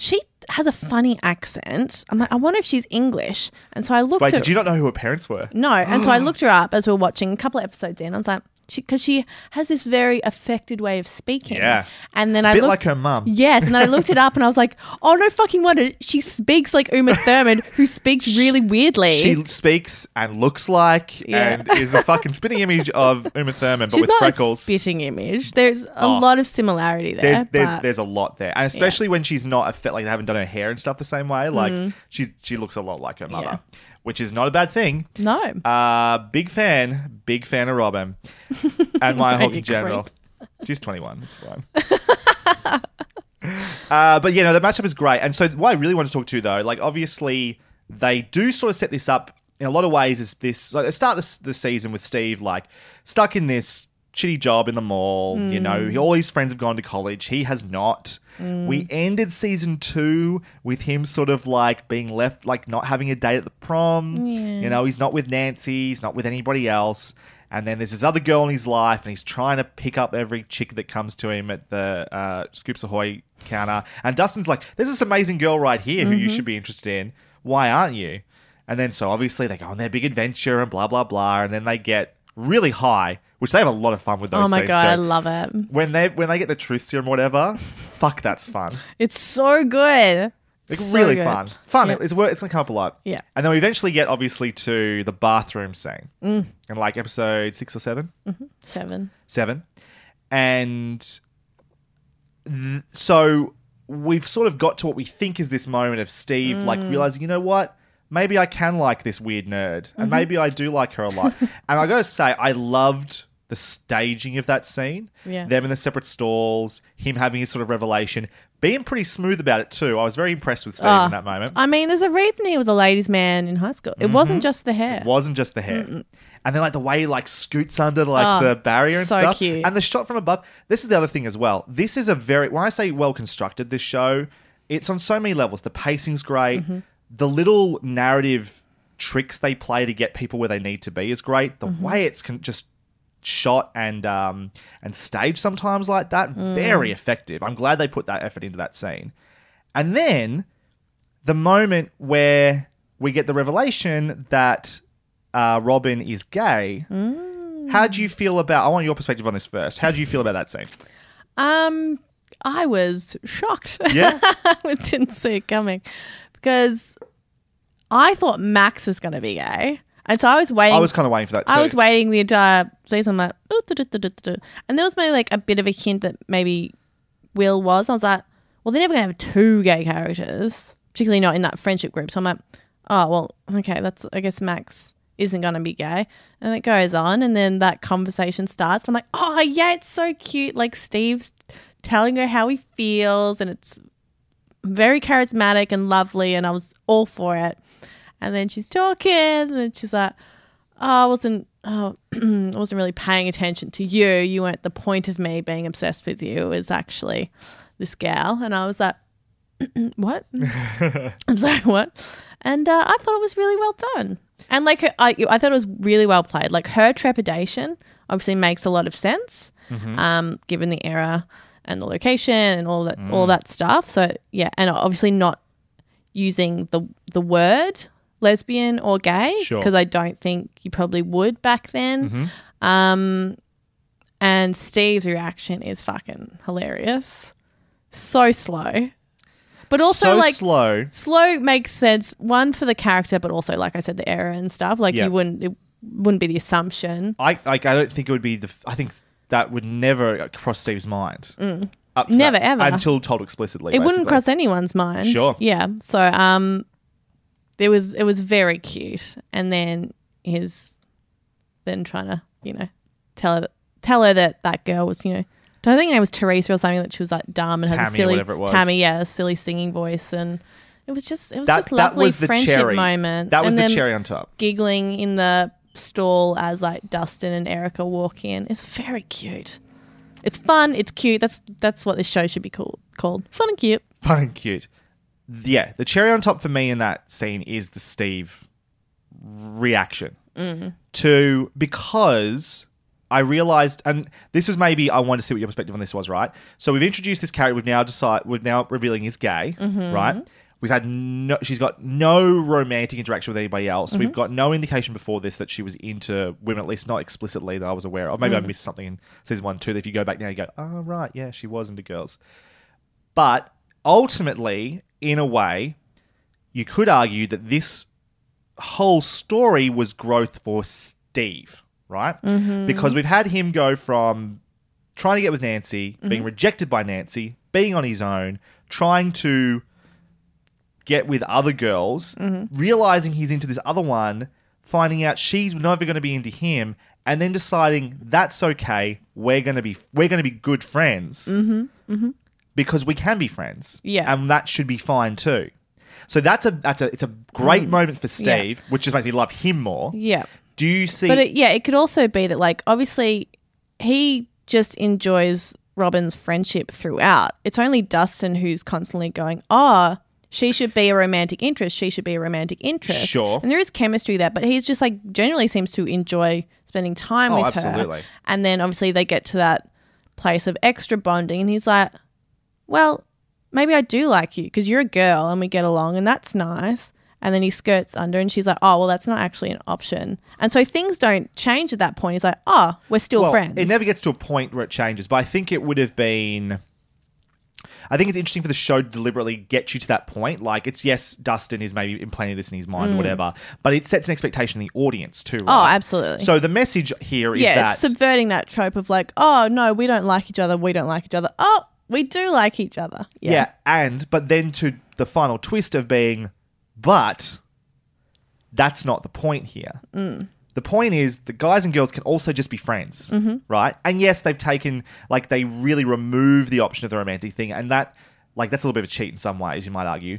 she has a funny accent. I'm like, I wonder if she's English. And so I looked. Wait, at, did you not know who her parents were? No, and so I looked her up as we were watching a couple of episodes in. I was like, because she, has this very affected way of speaking. Yeah. and then A I bit looked, like her mum. Yes, and then I looked it up and I was like, oh no, fucking wonder she speaks like Uma Thurman, who speaks really weirdly. She speaks and looks like Yeah. and is a fucking spitting image of Uma Thurman, but She's with not freckles. a spitting image. There's a Oh. lot of similarity there. there's there's but- there's a lot there, and especially when she's not a fit, like they haven't done her hair and stuff the same way. Like Mm. she she looks a lot like her mother, which is not a bad thing. no. Uh, big fan, big fan of Robin and Maya No, Hawke in general. creep. She's 21. It's fine. Uh, but you know, the matchup is great. And so, what I really want to talk to though, like obviously, they do sort of set this up in a lot of ways. Is this like they start this the season with Steve like stuck in this shitty job in the mall. You know, Mm. all his friends have gone to college. He has not. Mm. We ended season two with him sort of like being left, like not having a date at the prom. Yeah. You know, he's not with Nancy. He's not with anybody else. And then there's this other girl in his life, and he's trying to pick up every chick that comes to him at the uh, Scoops Ahoy counter. And Dustin's like, "There's this amazing girl right here who you Mhm. should be interested in. Why aren't you?" And then so obviously they go on their big adventure and blah blah blah, and then they get really high, which they have a lot of fun with those Oh my scenes god, too. I love it. when they when they get the truth serum, or whatever. fuck, that's fun. It's so good. Like So really good. fun. Fun. Yeah. It's it's gonna come up a lot. Yeah. And then we eventually get obviously to the bathroom scene. Mm. In like episode six or seven. Seven. Seven. And th- so we've sort of got to what we think is this moment of Steve like Mm. realizing, you know what? Maybe I can like this weird nerd. And Mhm. maybe I do like her a lot. and I gotta say, I loved the staging of that scene. Yeah. Them in the separate stalls, him having his sort of revelation, being pretty smooth about it too. I was very impressed with Steve Ah, in that moment. I mean, there's a reason he was a ladies' man in high school. It wasn't Mhm. just the hair. It wasn't just the hair. And then like the way he like scoots under like Oh, the barrier and so stuff. cute. And the shot from above. This is the other thing as well. This is a very when I say well constructed, this show, it's on so many levels. The pacing's great. Mhm. The little narrative tricks they play to get people where they need to be is great. The Mhm. way it's con- just shot and um and staged sometimes like that, Mm. very effective. I'm glad they put that effort into that scene. And then the moment where we get the revelation that uh, Robin is gay. Mm. How do you feel about? I want your perspective on this first. How do you feel about that scene? Um, I was shocked. Yeah? I didn't see it coming because I thought Max was going to be gay, and so I was waiting. I was kind of waiting for that too. I was waiting the entire season. I'm like, and there was maybe like a bit of a hint that maybe Will was. I was like, well, they're never gonna have two gay characters, particularly not in that friendship group. So I'm like, oh well, okay, that's I guess Max isn't gonna be gay, and it goes on, and then that conversation starts. I'm like, oh yeah, it's so cute. Like Steve's telling her how he feels, and it's very charismatic and lovely, and I was all for it. And then she's talking, and then she's like, "Oh, I wasn't, oh, I wasn't really paying attention to you. You weren't the point of me being obsessed with you. Was actually this gal." And I was like, "What? I'm sorry, what?" And uh, I thought it was really well done. And like, her, I, I thought it was really well played. Like her trepidation obviously makes a lot of sense, Mhm. um, given the era and the location and all that, all Mm. that stuff. So yeah, and obviously not using the the word lesbian or gay Sure. because I don't think you probably would back then. Mhm. Um, and Steve's reaction is fucking hilarious. So slow, but also So like slow. Slow makes sense. One for the character, but also like I said, the error and stuff. Like Yeah. you wouldn't it wouldn't be the assumption. I like. I don't think it would be the. f- I think that would never cross Steve's mind. Mm. Up to Never, that- ever. until told explicitly. It wouldn't cross anyone's mind. Sure. Yeah. So um, it was it was very cute, and then his then trying to you know tell her tell her that that girl was you know. I think her name was Teresa or something that she was like dumb and had a Tammy silly whatever it was. Tammy, yeah, a silly singing voice, and it was just it was That- just lovely was friendship cherry. moment. That was And the then cherry on top. Giggling in the stall as like Dustin and Erica walk in. It's very cute. It's fun. It's cute. That's that's what this show should be called. Called fun and cute. Fun and cute. Yeah, the cherry on top for me in that scene is the Steve reaction Mm. to because I realized, and this was maybe I wanted to see what your perspective on this was, right? So we've introduced this character. We've now decided we're now revealing he's gay, Mhm. right? We've had no. She's got no romantic interaction with anybody else. We've Mhm. got no indication before this that she was into women, at least not explicitly that I was aware of. Maybe I Mm. missed something in season one, two. That if you go back now, you go, oh right, yeah, she was into girls. But ultimately, in a way, you could argue that this whole story was growth for Steve, right? Mhm. Because we've had him go from trying to get with Nancy, being Mhm. rejected by Nancy, being on his own, trying to get with other girls, Mhm. realizing he's into this other one, finding out she's never going to be into him, and then deciding that's okay. We're going to be we're going to be good friends Mm-hmm. Mm-hmm. Because we can be friends. Yeah. and that should be fine too. So that's a that's a it's a great Mm. moment for Yeah. Steve, which just makes me love him more. Yeah. Do you see? But it, yeah, it could also be that like obviously he just enjoys Robin's friendship throughout. It's only Dustin who's constantly going, "Oh, she should be a romantic interest. She should be a romantic interest." Sure. And there is chemistry there, but he's just like generally seems to enjoy spending time Oh, with absolutely. her. And then obviously they get to that place of extra bonding, and he's like, "Well, maybe I do like you because you're a girl and we get along, and that's nice." And then he skirts under, and she's like, "Oh, well, that's not actually an option." And so things don't change at that point. He's like, "Oh, we're still well, friends." It never gets to a point where it changes, but I think it would have been. I think it's interesting for the show to deliberately get you to that point. Like, it's yes, Dustin is maybe implanting this in his mind, Mm. or whatever, but it sets an expectation in the audience too. Oh, absolutely. So the message here is yeah, that it's subverting that trope of like, "Oh no, we don't like each other. We don't like each other." Oh, we do like each other. yeah. yeah. and but then to the final twist of being, but that's not the point here. Mm. The point is the guys and girls can also just be friends, Mhm. right? And yes, they've taken like they really remove the option of the romantic thing, and that like that's a little bit of a cheat in some ways, you might argue.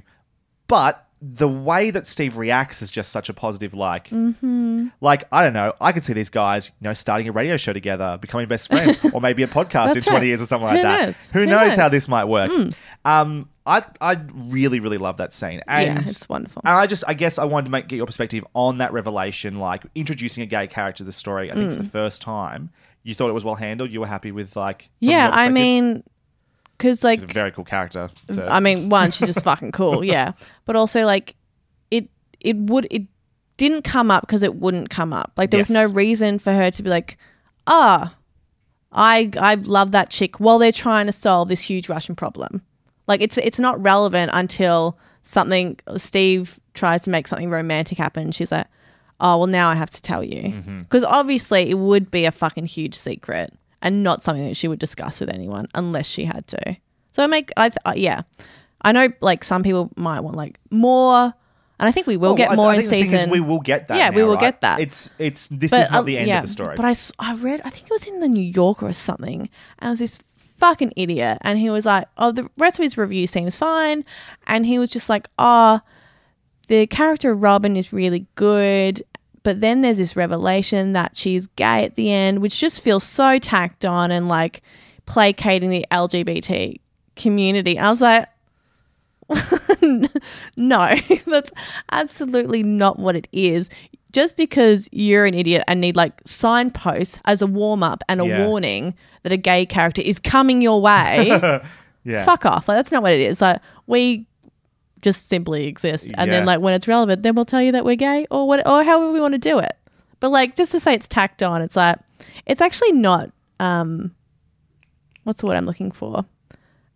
But the way that Steve reacts is just such a positive, like, Mm-hmm. like I don't know, I could see these guys, you know, starting a radio show together, becoming best friends, or maybe a podcast in That's twenty right. years or something like Who that. knows? Who, Who knows, how this might work? Mm. Um, I I really really love that scene, and Yeah, it's wonderful. And I just I guess I wanted to make get your perspective on that revelation, like introducing a gay character to the story. I think for Mm. the first time, you thought it was well handled. You were happy with like Yeah, I mean, because like She's a very cool character. to- I mean, one, she's just fucking cool, yeah. But also, like, it it would it didn't come up because it wouldn't come up. Like, there was no Yes. reason for her to be like, ah, I I love that chick while they're trying to solve this huge Russian problem. Like, it's it's not relevant until something Steve tries to make something romantic happen. She's like, oh well, now I have to tell you Mm-hmm. because obviously it would be a fucking huge secret and not something that she would discuss with anyone unless she had to. So I make I th- uh, yeah, I know like some people might want like more, and I think we will Oh, get I- more I in think the thing is season. we will get that. Yeah, we will right? get that. It's it's this But, is not uh, the end yeah, of the story. But I, I read, I think it was in the New Yorker or something, and it was this fucking idiot, and he was like, "Oh, the rest of his review seems fine," and he was just like, "Oh, the character of Robin is really good." But then there's this revelation that she's gay at the end, which just feels so tacked on and like placating the LGBT community. And I was like, no, that's absolutely not what it is. Just because you're an idiot and need like signposts as a warm up and a Yeah. warning that a gay character is coming your way, yeah. fuck off. Like, that's not what it is. Like, we just simply exist. And then, Yeah. like, when it's relevant, then we'll tell you that we're gay or what, or however we want to do it. But, like, just to say it's tacked on, it's like, it's actually not, um, what's the word I'm looking for?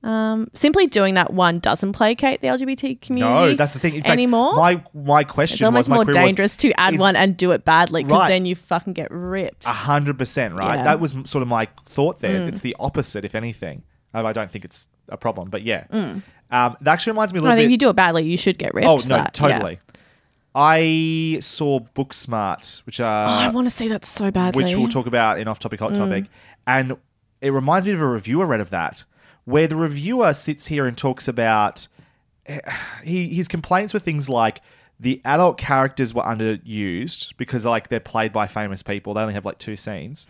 Um, simply doing that one doesn't placate the LGBT community. No, that's the thing. In fact, anymore. my my question it's almost was my more query was, dangerous to add is- one and do it badly because Right. then you fucking get ripped. A hundred percent, right? Yeah. That was sort of my thought there. Mm. It's the opposite, if anything. Um, I don't think it's a problem, but yeah. Um, that actually reminds me a I little think bit. if you do it badly, you should get ripped. oh for no, that. Yeah. totally. I saw Booksmart, which uh, Oh, I want to see that so badly. which we'll talk about in off-topic hot Mm. topic, and it reminds me of a review I read of that, where the reviewer sits here and talks about he his complaints were things like the adult characters were underused because like they're played by famous people. They only have like two scenes,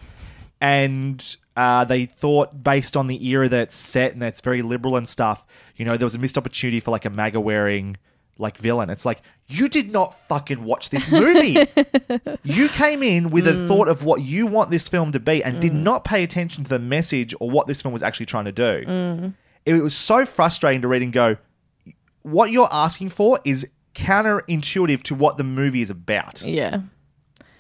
and uh, they thought based on the era that it's set and that's very liberal and stuff, you know, there was a missed opportunity for like a MAGA wearing like villain. It's like you did not fucking watch this movie. you came in with a Mm. thought of what you want this film to be and did not pay attention to the message or what this film was actually trying to do. Mm. It was so frustrating to read and go, what you're asking for is counterintuitive to what the movie is about. Yeah.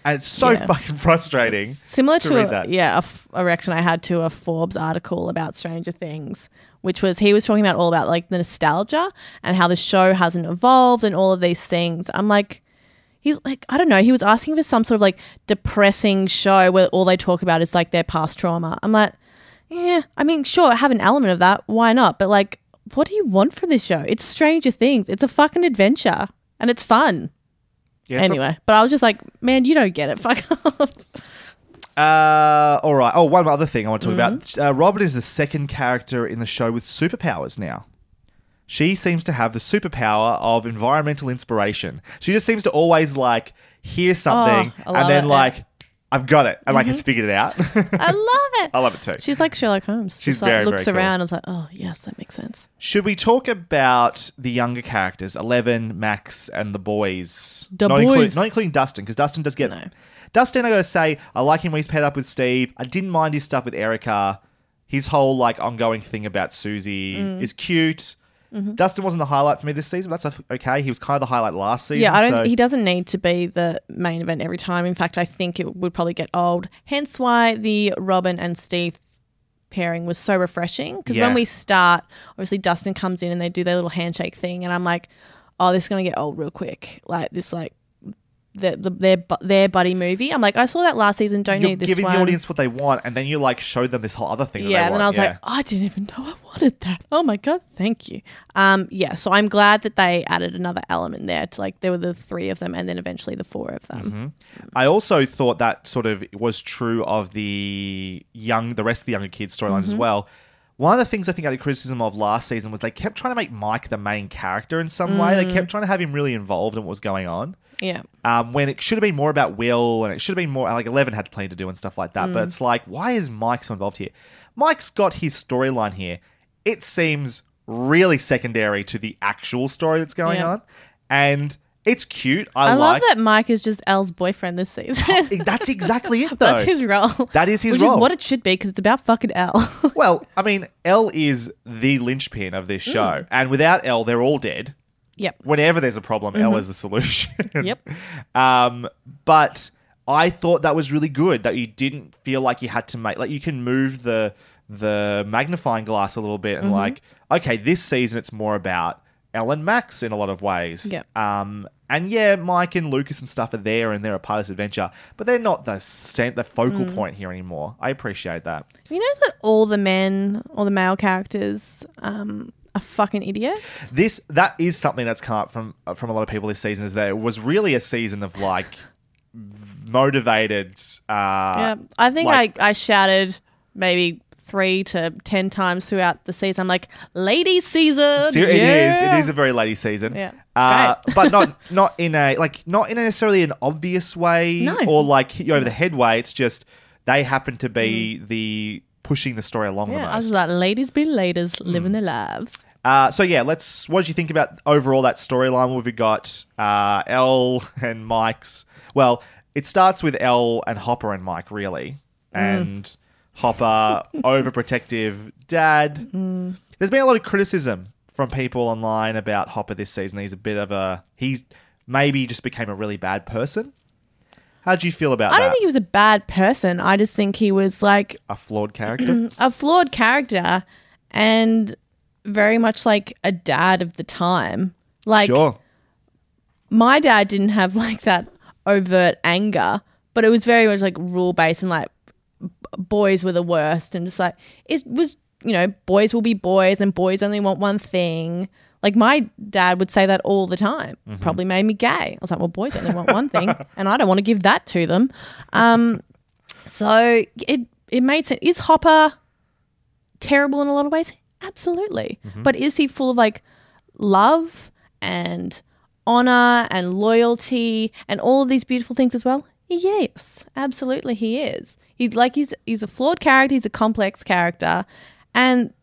And it's so Yeah. fucking frustrating. Similar to, read a, that. yeah, a, f- a reaction I had to a Forbes article about Stranger Things, which was he was talking about all about like the nostalgia and how the show hasn't evolved and all of these things. I'm like, he's like, I don't know. He was asking for some sort of like depressing show where all they talk about is like their past trauma. I'm like, yeah, I mean, sure, I have an element of that. Why not? But like, what do you want from this show? It's Stranger Things. It's a fucking adventure and it's fun. Yeah, it's a- anyway, but I was just like, man, you don't get it. Fuck off. Uh, all right. Oh, one other thing I want to talk Mm-hmm. about. Uh, Robin is the second character in the show with superpowers now. She seems to have the superpower of environmental inspiration. She just seems to always like hear something Oh, and then it, like, I've got it, I like Mhm. has figured it out. I love it. I love it too. She's like Sherlock Holmes. She's Just like very, looks very cool. around and is like, oh yes, that makes sense. Should we talk about the younger characters, Eleven, Max, and the boys? The not, boys. not including Dustin, because Dustin does get. Dustin, I gotta say, I like him when he's paired up with Steve. I didn't mind his stuff with Erica. His whole like ongoing thing about Susie Mm. is cute. Mhm. Dustin wasn't the highlight for me this season. But that's okay. He was kind of the highlight last season. yeah, I don't. so- He doesn't need to be the main event every time. In fact, I think it would probably get old. Hence why the Robin and Steve pairing was so refreshing. Because Yeah. when we start, obviously Dustin comes in and they do their little handshake thing, and I'm like, oh, this is gonna get old real quick. Like this, like. The, the, their their buddy movie. I'm like, I saw that last season. Don't You're need this giving one. the audience what they want, and then you like show them this whole other thing. That yeah, and want. I was yeah. like, I didn't even know I wanted that. Oh my god, thank you. Um, yeah, so I'm glad that they added another element there. To like, there were the three of them, and then eventually the four of them. Mhm. I also thought that sort of was true of the young, the rest of the younger kids' storylines as Mhm. well. One of the things I think I had a criticism of last season was they kept trying to make Mike the main character in some way. They Mm. kept trying to have him really involved in what was going on. Yeah. Um, when it should have been more about Will and it should have been more like Eleven had plenty to do and stuff like that. But Mm. it's like, why is Mike so involved here? Mike's got his storyline here. It seems really secondary to the actual story that's going Yeah. on, and it's cute. I, I, like. love that Mike is just Elle's boyfriend this season. That's exactly it, though. That's his role. That is his which role. is what it should be because it's about fucking Elle. well, I mean, Elle is the linchpin of this show, Mm. and without Elle, they're all dead. Yep. Whenever there's a problem, Elle Mhm. is the solution. Yep. Um, but I thought that was really good that you didn't feel like you had to make like you can move the the magnifying glass a little bit and Mhm. like okay, this season it's more about Elle and Max in a lot of ways. Yep. Um, and yeah, Mike and Lucas and stuff are there and they're a part of this adventure, but they're not the cent- the focal Mm. point here anymore. I appreciate that. you notice that all the men, all the male characters, um, are fucking idiots. This that is something that's come up from from a lot of people this season is that it was really a season of like motivated. Uh, yeah, I think like- I, I shouted maybe three to ten times throughout the season. I'm like, ladies season. Ser- It is. It yeah." is a very lady season. Yeah, Uh, but not not in a like not in necessarily an obvious way No. or like hit you over the head way. It's just they happen to be the pushing the story along the Mm. Yeah, I was just like, ladies be ladies, living their lives. Uh, so yeah, let's. What did you think about overall that storyline? What We've got uh, Elle and Mike's. Well, it starts with Elle and Hopper and Mike really, Mm. Hopper overprotective dad. Mm. There's been a lot of criticism from people online about Hopper this season. He's a bit of a he's maybe just became a really bad person. How do you feel about I that? don't think he was a bad person. I just think he was like a flawed character. a flawed character and very much like a dad of the time. Like sure. my dad didn't have like that overt anger, but it was very much like rule based and like boys were the worst and just like it was you know boys will be boys and boys only want one thing. Like my dad would say that all the time. Mhm. Probably made me gay. I was like, well, boys only want one thing, and I don't want to give that to them. Um, so it it made sense. Is Hopper terrible in a lot of ways? Absolutely. Mhm. But is he full of like love and honor and loyalty and all of these beautiful things as well? Yes, absolutely he is. He's like he's he's a flawed character, he's a complex character. And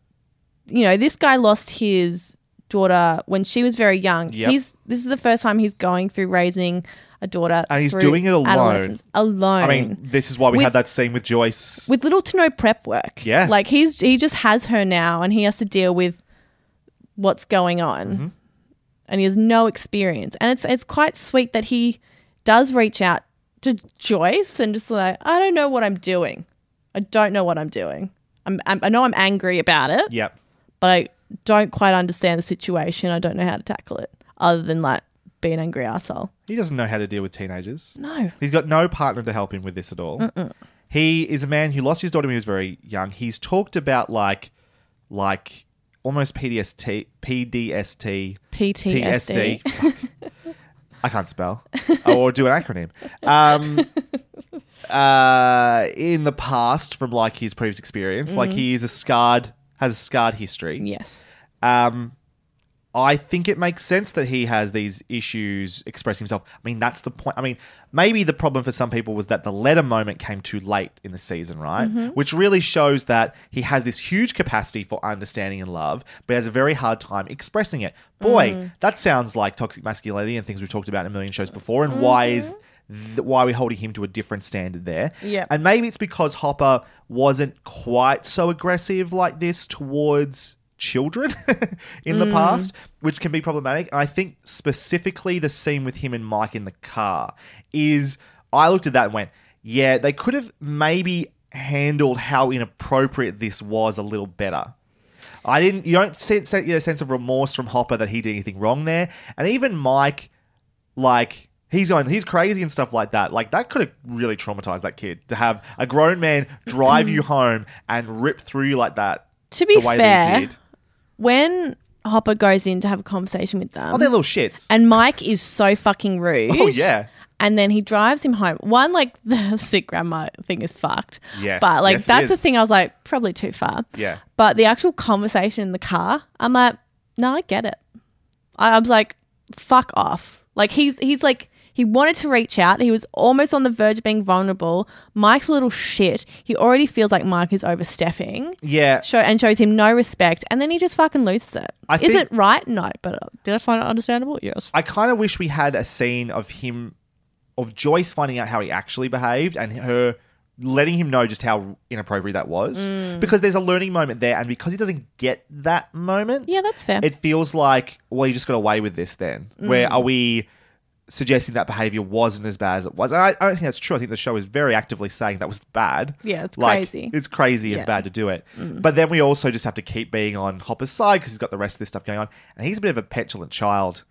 you know, this guy lost his daughter when she was very young. Yep. He's this is the first time he's going through raising a daughter And he's doing it alone. Alone. I mean, this is why we With- had that scene with Joyce. with little to no prep work. Yeah. Like he's he just has her now and he has to deal with what's going on. Mm-hmm. And he has no experience. And it's it's quite sweet that he does reach out to Joyce and just like, I don't know what I'm doing. I don't know what I'm doing. I'm, I'm I know I'm angry about it, Yep. but I don't quite understand the situation. I don't know how to tackle it other than like be an angry asshole. He doesn't know how to deal with teenagers. No. He's got no partner to help him with this at all. Mm-mm. He is a man who lost his daughter when he was very young. He's talked about like like almost PDST PDST PTSD. TSD. I can't spell. or do an acronym. Um, uh, in the past from like his previous experience. Like Mhm. he is a scarred, has a scarred history. Yes. Um, I think it makes sense that he has these issues expressing himself. I mean, that's the point. I mean, maybe the problem for some people was that the letter moment came too late in the season, right? Mhm. Which really shows that he has this huge capacity for understanding and love, but has a very hard time expressing it. Boy, Mm. that sounds like toxic masculinity and things we've talked about in a million shows before. And why is th- why are we holding him to a different standard there? Yeah. And maybe it's because Hopper wasn't quite so aggressive like this towards children in the Mm. past, which can be problematic. And I think specifically the scene with him and Mike in the car is I looked at that and went, yeah, they could have maybe handled how inappropriate this was a little better. I didn't. You don't sense get a sense of remorse from Hopper that he did anything wrong there, and even Mike, like he's going, he's crazy and stuff like that. Like that could have really traumatized that kid to have a grown man drive you home and rip through you like that. To be the way that he fair, did. When Hopper goes in to have a conversation with them, Oh, they're little shits. and Mike is so fucking rude. Oh yeah, And then he drives him home. One, like the sick grandma thing is fucked. Yes, But like yes, that's the thing I was like, probably too far. yeah. But the actual conversation in the car, I'm like, no, I get it. I, I was like, fuck off. Like he's he's like he wanted to reach out. He was almost on the verge of being vulnerable. Mike's a little shit. He already feels like Mike is overstepping. Yeah. Show and shows him no respect, and then he just fucking loses it. I is it right? No, but uh, did I find it understandable? Yes. I kind of wish we had a scene of him, of Joyce finding out how he actually behaved and her letting him know just how inappropriate that was. Mm. Because there's a learning moment there, and because he doesn't get that moment, Yeah, that's fair. it feels like, well, you just got away with this then. Where Mm. are we suggesting that behavior wasn't as bad as it was? And I, I don't think that's true. I think the show is very actively saying that was bad. Yeah, it's Like, crazy. It's crazy Yeah. and bad to do it. Mm. But then we also just have to keep being on Hopper's side because he's got the rest of this stuff going on. And he's a bit of a petulant child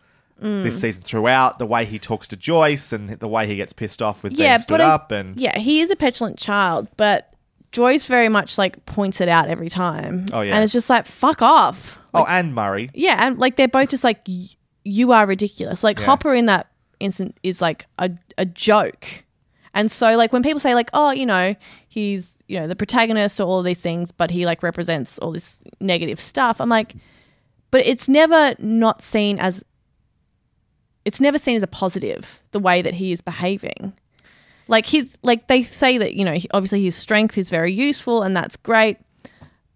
Mm. this season throughout. The way he talks to Joyce and the way he gets pissed off with yeah, being stood I- up. And yeah, he is a petulant child, but Joyce very much like points it out every time. Oh, yeah. and it's just like fuck off. oh, and Murray. Yeah, and like they're both just like you are ridiculous. Like Yeah. Hopper in that instant is like a a joke, and so like when people say like oh you know he's you know the protagonist or all of these things, but he like represents all this negative stuff. I'm like, but it's never not seen as it's never seen as a positive the way that he is behaving. Like his like they say that you know he- obviously his strength is very useful and that's great,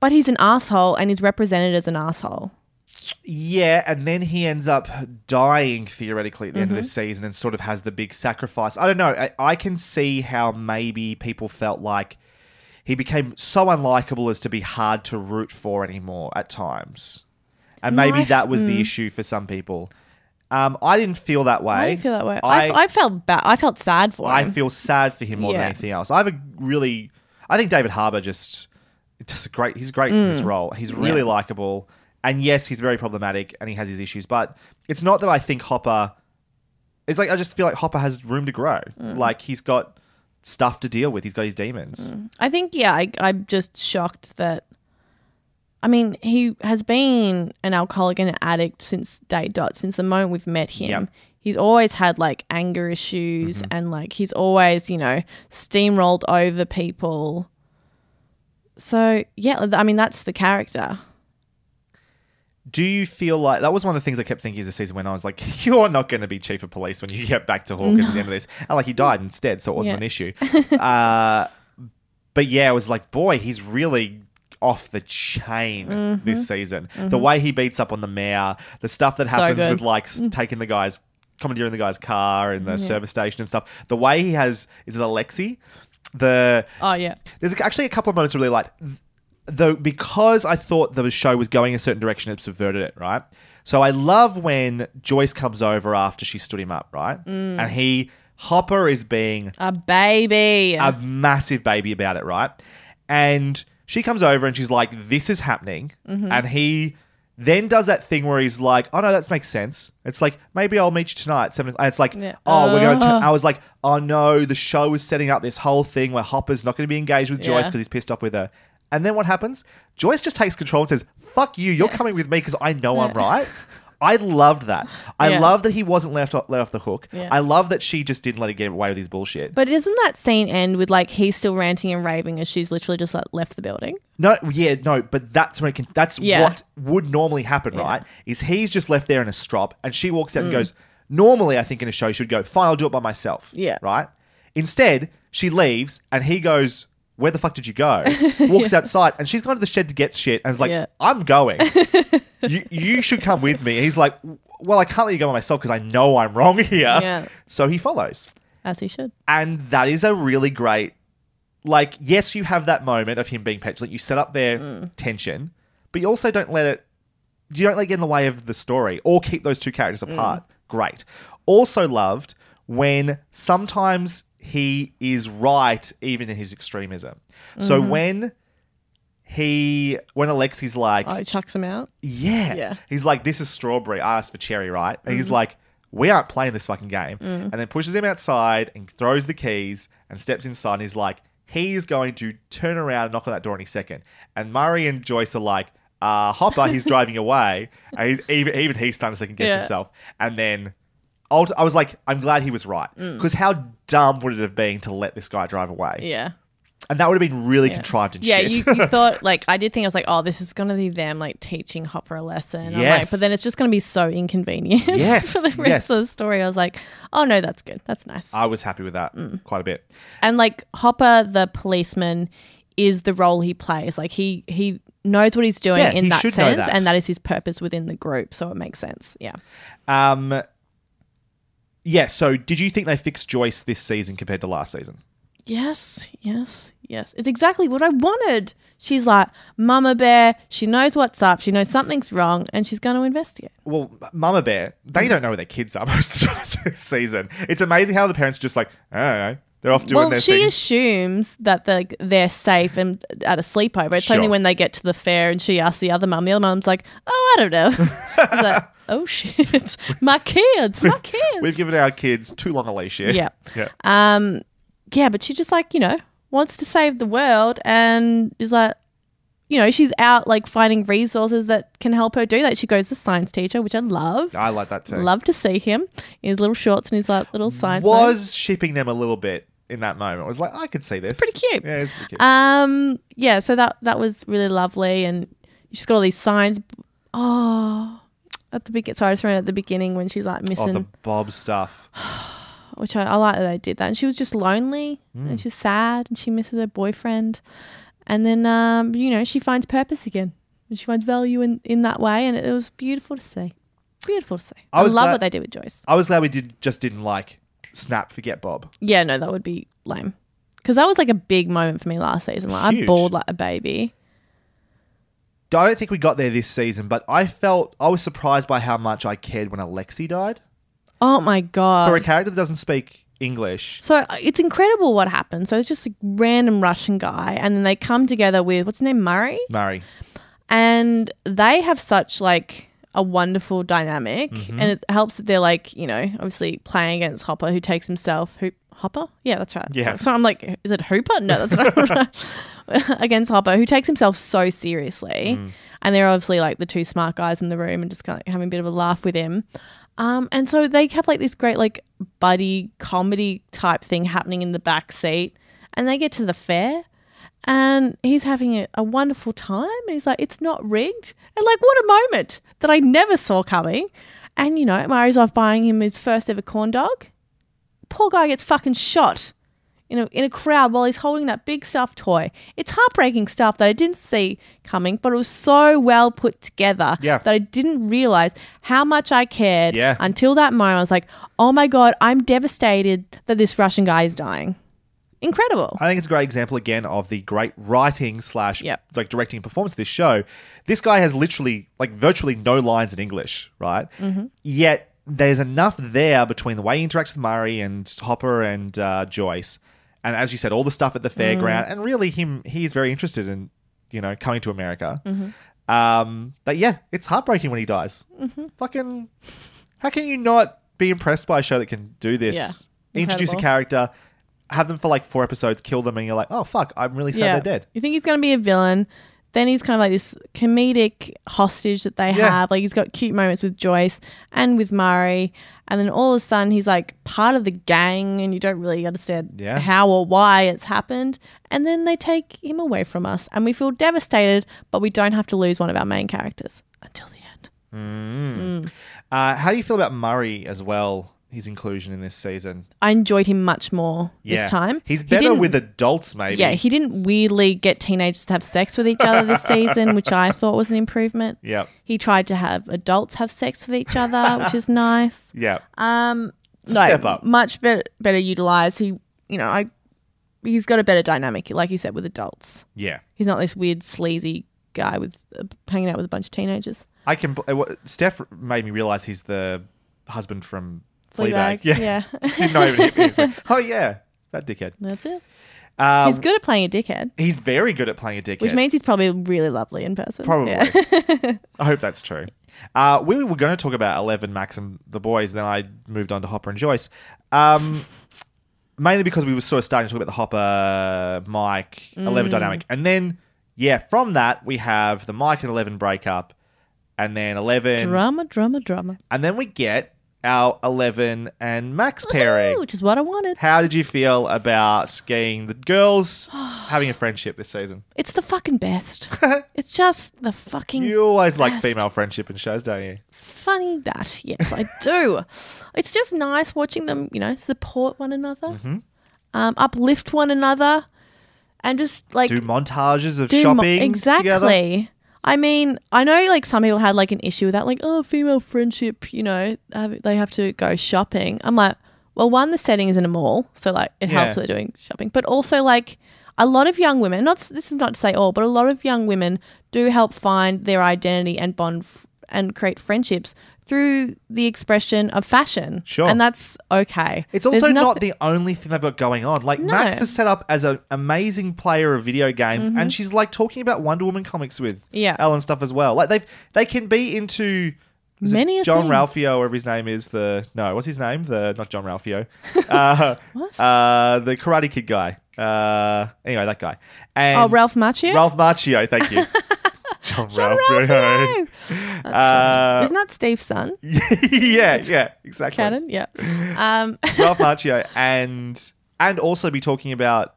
but he's an asshole and he's represented as an asshole. Yeah, and then he ends up dying theoretically at the end of Mhm. this season and sort of has the big sacrifice. I don't know. I, I can see how maybe people felt like he became so unlikable as to be hard to root for anymore at times. And maybe f- that was the mm. issue for some people. Um, I didn't feel that way. I didn't feel that way. I, I felt bad. I felt sad for I him. I feel sad for him more than anything else. I have a really, I think David Harbour just, does a great. He's great in this Mm. role. He's really Yeah. likable, and yes, he's very problematic and he has his issues. But it's not that I think Hopper. It's like I just feel like Hopper has room to grow. Mm. Like he's got stuff to deal with. He's got his demons. I think yeah. I, I'm just shocked that. I mean, he has been an alcoholic and an addict since day dot. Since the moment we've met him, Yep. he's always had like anger issues Mhm. and like he's always you know steamrolled over people. So yeah, I mean that's the character. Do you feel like that was one of the things I kept thinking as the season went on? I was like, you're not going to be chief of police when you get back to Hawkins at the end of this. And like, he died instead, so it wasn't Yeah. an issue. uh, but yeah, it was like, boy, he's really off the chain Mhm. this season. The Mhm. way he beats up on the mayor, the stuff that happens good. with like s- taking the guy's, commandeering the guy's car in the Yeah. service station and stuff. The way he has, is it Alexi? The Oh yeah. there's actually a couple of moments I really like, though, because I thought the show was going a certain direction, it subverted it, right? So I love when Joyce comes over after she stood him up, right? Mm. And he, Hopper is being A baby. a massive baby about it, right? And she comes over and she's like, "This is happening," Mhm. and he then does that thing where he's like, "Oh no, that makes sense." It's like maybe I'll meet you tonight. Seven. And it's like, Yeah. "Oh, we're going to." Ugh. I was like, "Oh no, the show is setting up this whole thing where Hopper's not going to be engaged with Joyce Yeah. because he's pissed off with her." And then what happens? Joyce just takes control and says, "Fuck you! You're coming with me because I know I'm right." I loved that. I Yeah. love that he wasn't left off, let off the hook. Yeah. I love that she just didn't let him get away with his bullshit. But doesn't that scene end with like he's still ranting and raving as she's literally just like left the building? No, yeah, no, but that's when it can, that's Yeah. what would normally happen, right? Is he's just left there in a strop, and she walks out and Mm. goes. Normally, I think in a show, she would go, "Fine, I'll do it by myself." Yeah. right. Instead, she leaves, and he goes, "Where the fuck did you go?" Walks outside, and she's gone to the shed to get shit, and is like, Yeah. "I'm going. you you should come with me." And he's like, "Well, I can't let you go by myself because I know I'm wrong here." Yeah. So he follows. As he should. And that is a really great, like, yes, you have that moment of him being petulant. You set up their Mm. tension, but you also don't let it, you don't let it get in the way of the story or keep those two characters Mm. apart. Great. Also loved when sometimes he is right even in his extremism. So Mhm. when he, when Alexi's like, Oh, he chucks him out. yeah. Yeah. He's like, this is strawberry. I asked for cherry, right? And he's like, we aren't playing this fucking game. Mm. And then pushes him outside and throws the keys and steps inside. And he's like, he's going to turn around and knock on that door any second. And Murray and Joyce are like, uh, Hopper, he's driving away. And he's, even, even he's starting to second guess Yeah. himself. And then ult- I was like, I'm glad he was right. Mm. Because how dumb would it have been to let this guy drive away? Yeah. And that would have been really contrived and Yeah, shit. you, you thought like I did think I was like, oh, this is gonna be them like teaching Hopper a lesson. I'm like, Yes. but then it's just gonna be so inconvenient Yes, for the rest yes. of the story. I was like, oh no, that's good. That's nice. I was happy with that Mm. quite a bit. And like Hopper, the policeman, is the role he plays. Like he he knows what he's doing Yeah, in he that should know sense, that. and that is his purpose within the group. So it makes sense. Yeah. Um, yeah. So, did you think they fixed Joyce this season compared to last season? Yes, yes, yes. It's exactly what I wanted. She's like, Mama Bear, she knows what's up, she knows something's wrong, and she's going to investigate. Well, Mama Bear, they don't know where their kids are most of the season. It's amazing how the parents are just like, I don't know, they're off doing well, their she thing. assumes that they're, they're safe and at a sleepover. It's only when they get to the fair and she asks the other mum. The other mum's like, oh, I don't know. I like, oh, shit. My kids, my kids. We've given our kids too long a leash here. Yeah. yeah. Um, yeah, but she just like you know wants to save the world and is like, you know, she's out like finding resources that can help her do that. She goes to science teacher, which I love. I like that too. Love to see him in his little shorts and his like little science. Was shipping them a little bit in that moment. I was like, I could see this. pretty cute. Yeah, it's pretty cute. Um, yeah, so that that was really lovely, and she's got all these signs. Oh, at the beginning, sorry, I just remember at the beginning when she's like oh, missing, the Bob stuff. which I, I like that they did that, and she was just lonely Mm. and she's sad and she misses her boyfriend, and then um, you know, she finds purpose again, and she finds value in in that way, and it, was beautiful to see. Beautiful to see. I I, was love glad- what they did with Joyce. I was glad we did just didn't like snap forget Bob. Yeah, no, that would be lame. Because that was like a big moment for me last season. Like I Huge. bawled like a baby. I don't think we got there this season, but I felt I was surprised by how much I cared when Alexi died. Oh my god! For a character that doesn't speak English, So uh, it's incredible what happened. So it's just a random Russian guy, and then they come together with what's his name, Murray, Murray. and they have such like a wonderful dynamic, Mhm. and it helps that they're like you know obviously playing against Hopper, who takes himself who Hopper, yeah, that's right. Yeah. So I'm like, is it Hooper? No, that's not against Hopper, who takes himself so seriously, Mm. and they're obviously like the two smart guys in the room, and just kind of having a bit of a laugh with him. Um, and so they have like this great like buddy comedy type thing happening in the back seat, and they get to the fair, and he's having a, a wonderful time, and he's like, "It's not rigged," and like what a moment that I never saw coming. And you know, Murray's off buying him his first ever corn dog. Poor guy gets fucking shot in a in a crowd while he's holding that big stuffed toy. It's heartbreaking stuff that I didn't see coming, but it was so well put together Yeah. that I didn't realize how much I cared Yeah. until that moment. I was like, "Oh my god, I'm devastated that this Russian guy is dying." Incredible. I think it's a great example again of the great writing slash Yep. like directing and performance of this show. This guy has literally like virtually no lines in English, right? Mhm. Yet there's enough there between the way he interacts with Murray and Hopper and uh, Joyce, and as you said, all the stuff at the fairground, Mm. and really him he's very interested in you know coming to America. Mhm. Um, but yeah, it's heartbreaking when he dies. Mhm. Fucking, how can you not be impressed by a show that can do this? Yeah. Introduce a character, have them for like four episodes, kill them, and you're like, oh fuck, I'm really sad they're dead. You think he's going to be a villain, then he's kind of like this comedic hostage that they Yeah. have. Like he's got cute moments with Joyce and with Murray, and then all of a sudden he's like part of the gang, and you don't really understand Yeah. how or why it's happened. And then they take him away from us, and we feel devastated, but we don't have to lose one of our main characters until the end. Mm. Uh, how do you feel about Murray as well? His inclusion in this season. I enjoyed him much more Yeah. this time. He's He better didn't- with adults, maybe. Yeah, he didn't weirdly get teenagers to have sex with each other this season, which I thought was an improvement. Yep. He tried to have adults have sex with each other, which is nice. Yeah. Um, no, step up. much better, better utilized. He, you know, I, he's got a better dynamic, like you said, with adults. Yeah. He's not this weird sleazy guy with uh, hanging out with a bunch of teenagers. I can. uh, Steph made me realize he's the husband from Fleabag, Fleabag. Yeah. yeah. Didn't even hit me. Like, oh yeah, that dickhead. That's it. Um, he's good at playing a dickhead, He's very good at playing a dickhead. which means he's probably really lovely in person. Probably. Yeah. I hope that's true. Uh, we were going to talk about Eleven, Max, and the boys. Then I moved on to Hopper and Joyce. Um, mainly because we were sort of starting to talk about the Hopper, Mike, Eleven Mm. dynamic, and then yeah, from that we have the Mike and Eleven breakup, and then Eleven, drama, drama, drama. and then we get our Eleven and Max pairing. Which is what I wanted. How did you feel about getting the girls having a friendship this season? It's the fucking best. it's just the fucking You always like best. female friendship in shows, don't you? funny that. Yes, I do. It's just nice watching them, you know, support one another, Mhm. um, uplift one another, and just like do montages of do mo- shopping exactly. together. I mean, I know like some people had like an issue with that, like oh, female friendship, you know, have, they have to go shopping. I'm like, well, one, the setting is in a mall, so like it Yeah. helps that they're doing shopping, but also like a lot of young women. Not s- this is not to say all, but a lot of young women do help find their identity and bond f- and create friendships through the expression of fashion. Sure. and that's okay. It's There's also not nothing- the only thing they've got going on. Like No. Max is set up as an amazing player of video games, Mhm. and she's like talking about Wonder Woman comics with Yeah. Ellen stuff as well. Like they've they can be into is it Many a John thing. Ralphio, whatever his name is. The no, what's his name? The not John Ralphio. Uh, uh, the Karate Kid guy. Uh, anyway, that guy. And Oh, Ralph Macchio? Ralph Macchio. Thank you. John, John Ralphio. Ralphio. That's Uh, funny. Isn't that Steve's son? yeah, yeah, exactly. Cannon, yeah. Um, Ralph Macchio and and also be talking about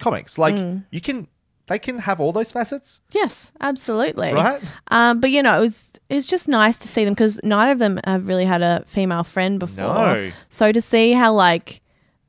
comics. Like Mm. you can they can have all those facets. yes, absolutely. Right? Um, but you know, it was it's just nice to see them because neither of them have really had a female friend before. No. So to see how like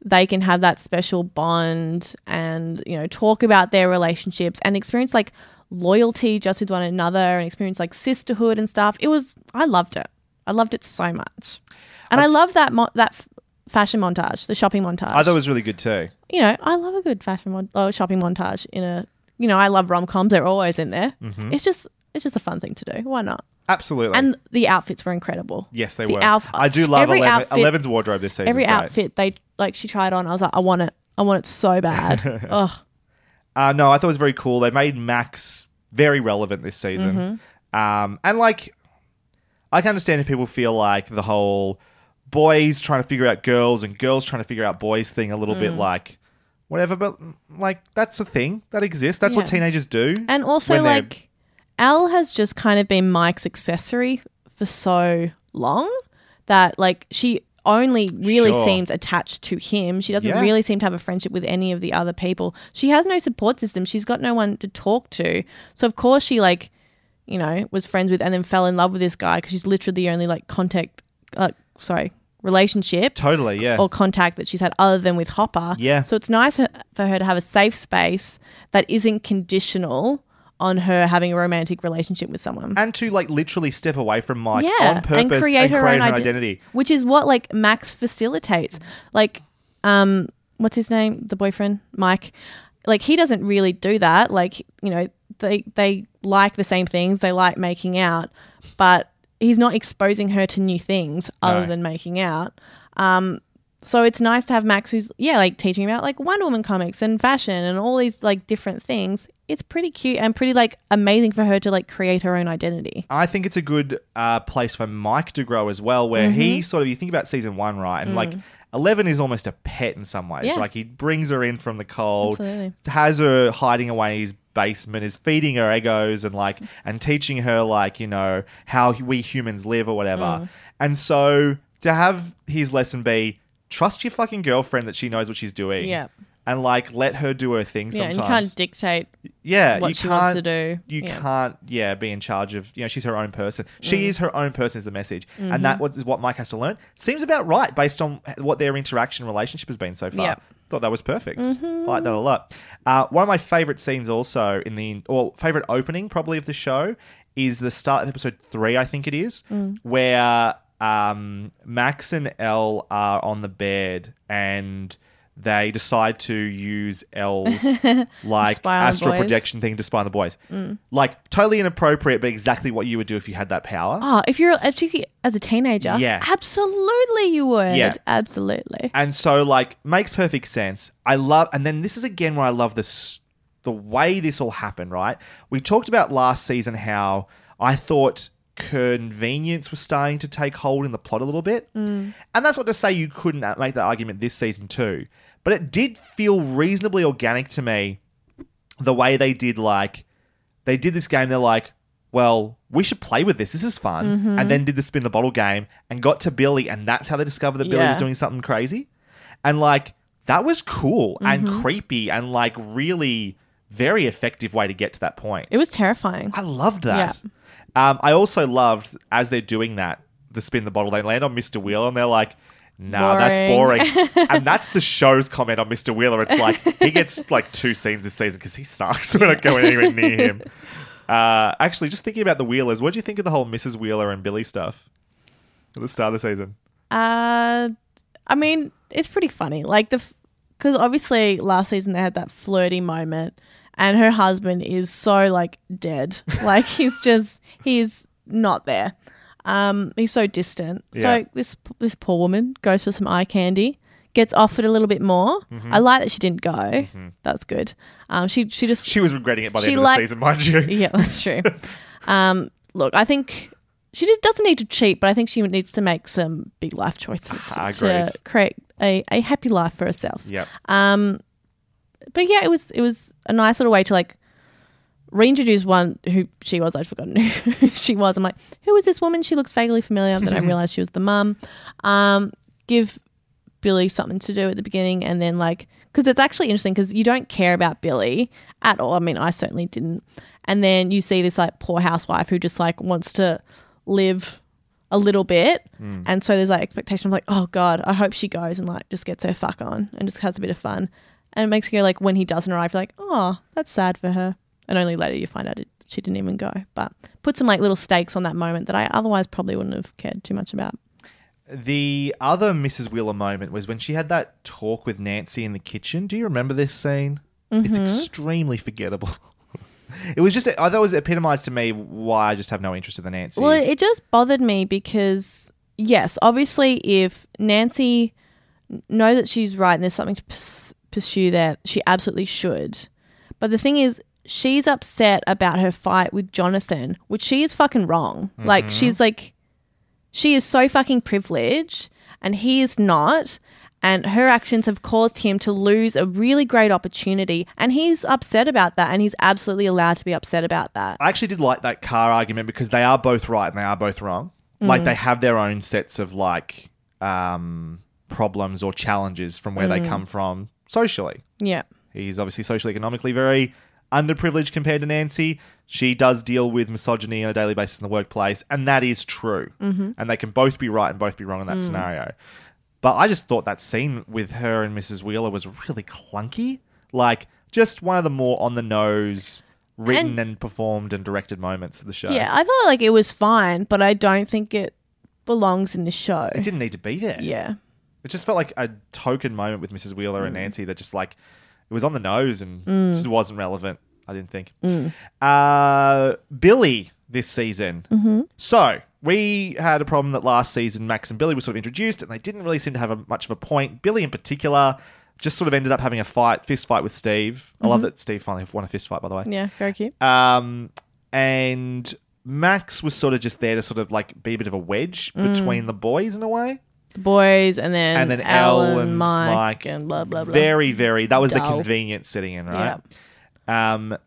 they can have that special bond and you know talk about their relationships and experience like loyalty just with one another and experience like sisterhood and stuff. It was I loved it. I loved it so much, and I, love that mo- that f- fashion montage, the shopping montage. I thought it was really good too. you know, I love a good fashion mon- oh, shopping montage in a. You know, I love rom coms; they're always in there. Mhm. It's just it's just a fun thing to do. Why not? Absolutely. And the outfits were incredible. yes, they the were. outf- I do love every 11, outfit- 11's wardrobe this season. Every outfit they like she tried on, I was like, I want it. I want it so bad. Ugh. Uh, no, I thought it was very cool. They made Max very relevant this season. Mm-hmm. Um, and like, I can understand if people feel like the whole boys trying to figure out girls and girls trying to figure out boys thing a little bit Mm. like whatever, but like that's a thing that exists. That's what teenagers do. And also, like, El has just kind of been Mike's accessory for so long that, like, she only really Sure. seems attached to him. She doesn't Yeah. really seem to have a friendship with any of the other people. She has no support system. She's got no one to talk to. So, of course, she, like, you know, was friends with and then fell in love with this guy because she's literally the only, like, contact, uh, sorry, relationship totally, yeah. or contact that she's had other than with Hopper. Yeah. So it's nice for for her to have a safe space that isn't conditional on her having a romantic relationship with someone. and to like literally step away from Mike yeah, on purpose and create her own ide- identity. which is what like Max facilitates. Like, um, what's his name? The boyfriend, Mike. Like he doesn't really do that. Like you know, they they like the same things. They like making out, but he's not exposing her to new things other No. than making out. Um, so it's nice to have Max, who's yeah, like teaching about like Wonder Woman comics and fashion and all these like different things. It's pretty cute and pretty like amazing for her to like create her own identity. I think it's a good uh, place for Mike to grow as well, where he Mhm. sort of you think about season one, right, and Mm. like Eleven is almost a pet in some ways. Yeah. Like he brings her in from the cold, Absolutely. has her hiding away in his basement, is feeding her egos and like and teaching her like you know how we humans live or whatever. Mm. And so to have his lesson be trust your fucking girlfriend that she knows what she's doing. Yeah. And like let her do her thing Yeah, sometimes. and you can't dictate Yeah, what you she can't, wants to do. You Yeah. can't, yeah, be in charge of. You know, she's her own person. She Mm. is her own person. Is the message, Mhm. and that is what Mike has to learn. Seems about right based on what their interaction relationship has been so far. Yep. Thought that was perfect. Mhm. I like that a lot. Uh, one of my favorite scenes, also in the or favorite opening probably of the show, is the start of episode three. I think it is Mm. where um, Max and El are on the bed and. They decide to use El's like Spy on the astral projection thing to spy on the boys. Mm. Like totally inappropriate, but exactly what you would do if you had that power. Oh, if you're actually as a teenager, Yeah. absolutely you would. Yeah. Absolutely. And so like makes perfect sense. I love and then this is again where I love this the way this all happened, right? We talked about last season how I thought convenience was starting to take hold in the plot a little bit. Mm. And that's not to say you couldn't make that argument this season too, but it did feel reasonably organic to me the way they did like they did this game they're like well we should play with this this is fun Mhm. and then did the spin the bottle game and got to billy and that's how they discovered that billy was doing something crazy and like that was cool and Mhm. creepy and like really very effective way to get to that point It was terrifying. I loved that. Um, I also loved as they're doing that, the spin the bottle. They land on Mr. Wheeler and they're like, "Nah, that's Boring. boring." and that's the show's comment on Mr. Wheeler. It's like he gets like two scenes this season because he sucks. We're not going anywhere near him. Uh, actually, just thinking about the Wheelers, what do you think of the whole Mrs. Wheeler and Billy stuff at the start of the season? Uh, I mean, it's pretty funny. Like the, because obviously last season they had that flirty moment, and her husband is so like dead. like he's just he's not there. Um, he's so distant. Yeah. So this this poor woman goes for some eye candy, gets offered a little bit more. Mhm. I like that she didn't go. Mhm. That's good. Um, she she just She was regretting it by the she end of the season, mind you. Yeah, that's true. um, look, I think she just doesn't need to cheat, but I think she needs to make some big life choices I to agreed. create a, a happy life for herself. Yep. Um, but yeah, it was it was a nice little way to like reintroduce one who she was. I'd forgotten who she was. I'm like, who is this woman? She looks vaguely familiar. Then I realized she was the mum. Um, give Billy something to do at the beginning, and then like, because it's actually interesting because you don't care about Billy at all. I mean, I certainly didn't. And then you see this like poor housewife who just like wants to live a little bit, Mm. and so there's like expectation of like, oh god, I hope she goes and like just gets her fuck on and just has a bit of fun. And it makes you go like when he doesn't arrive, you're like, oh, that's sad for her. And only later you find out it, she didn't even go. But put some like little stakes on that moment that I otherwise probably wouldn't have cared too much about. The other Mrs. Wheeler moment was when she had that talk with Nancy in the kitchen. Do you remember this scene? It's Mhm. extremely forgettable. it was just, I thought it was epitomized to me why I just have no interest in the Nancy. Well, it just bothered me because, yes, obviously, if Nancy knows that she's right and there's something to pursue there, she absolutely should. But the thing is, she's upset about her fight with Jonathan, which she is fucking wrong. Like, Mhm. she's like, she is so fucking privileged and he is not. And her actions have caused him to lose a really great opportunity. And he's upset about that. And he's absolutely allowed to be upset about that. I actually did like that car argument because they are both right and they are both wrong. Like Mm. they have their own sets of like um, problems or challenges from where they Mm. come from socially. Yeah. He's obviously socially economically very underprivileged compared to Nancy. She does deal with misogyny on a daily basis in the workplace, and that is true. Mhm. And they can both be right and both be wrong in that Mm. scenario. But I just thought that scene with her and Mrs. Wheeler was really clunky. Like, just one of the more on the nose written and, performed and directed moments of the show. Yeah, I thought like it was fine, but I don't think it belongs in the show. It didn't need to be there. Yeah. It just felt like a token moment with Mrs. Wheeler and Mm. Nancy that just like it was on the nose and Mm. just wasn't relevant. I didn't think. Mm. Uh, Billy this season. Mhm. So we had a problem that last season Max and Billy were sort of introduced and they didn't really seem to have a, much of a point. Billy in particular just sort of ended up having a fight, fist fight with Steve. I love Mhm. that Steve finally won a fist fight, by the way. Yeah, very cute. Um, and Max was sort of just there to sort of like be a bit of a wedge Mm. between the boys in a way. The boys, and then and then El and Mike, Mike, and blah blah blah. Very, very. That was the Dull. convenient sitting in, right? Um,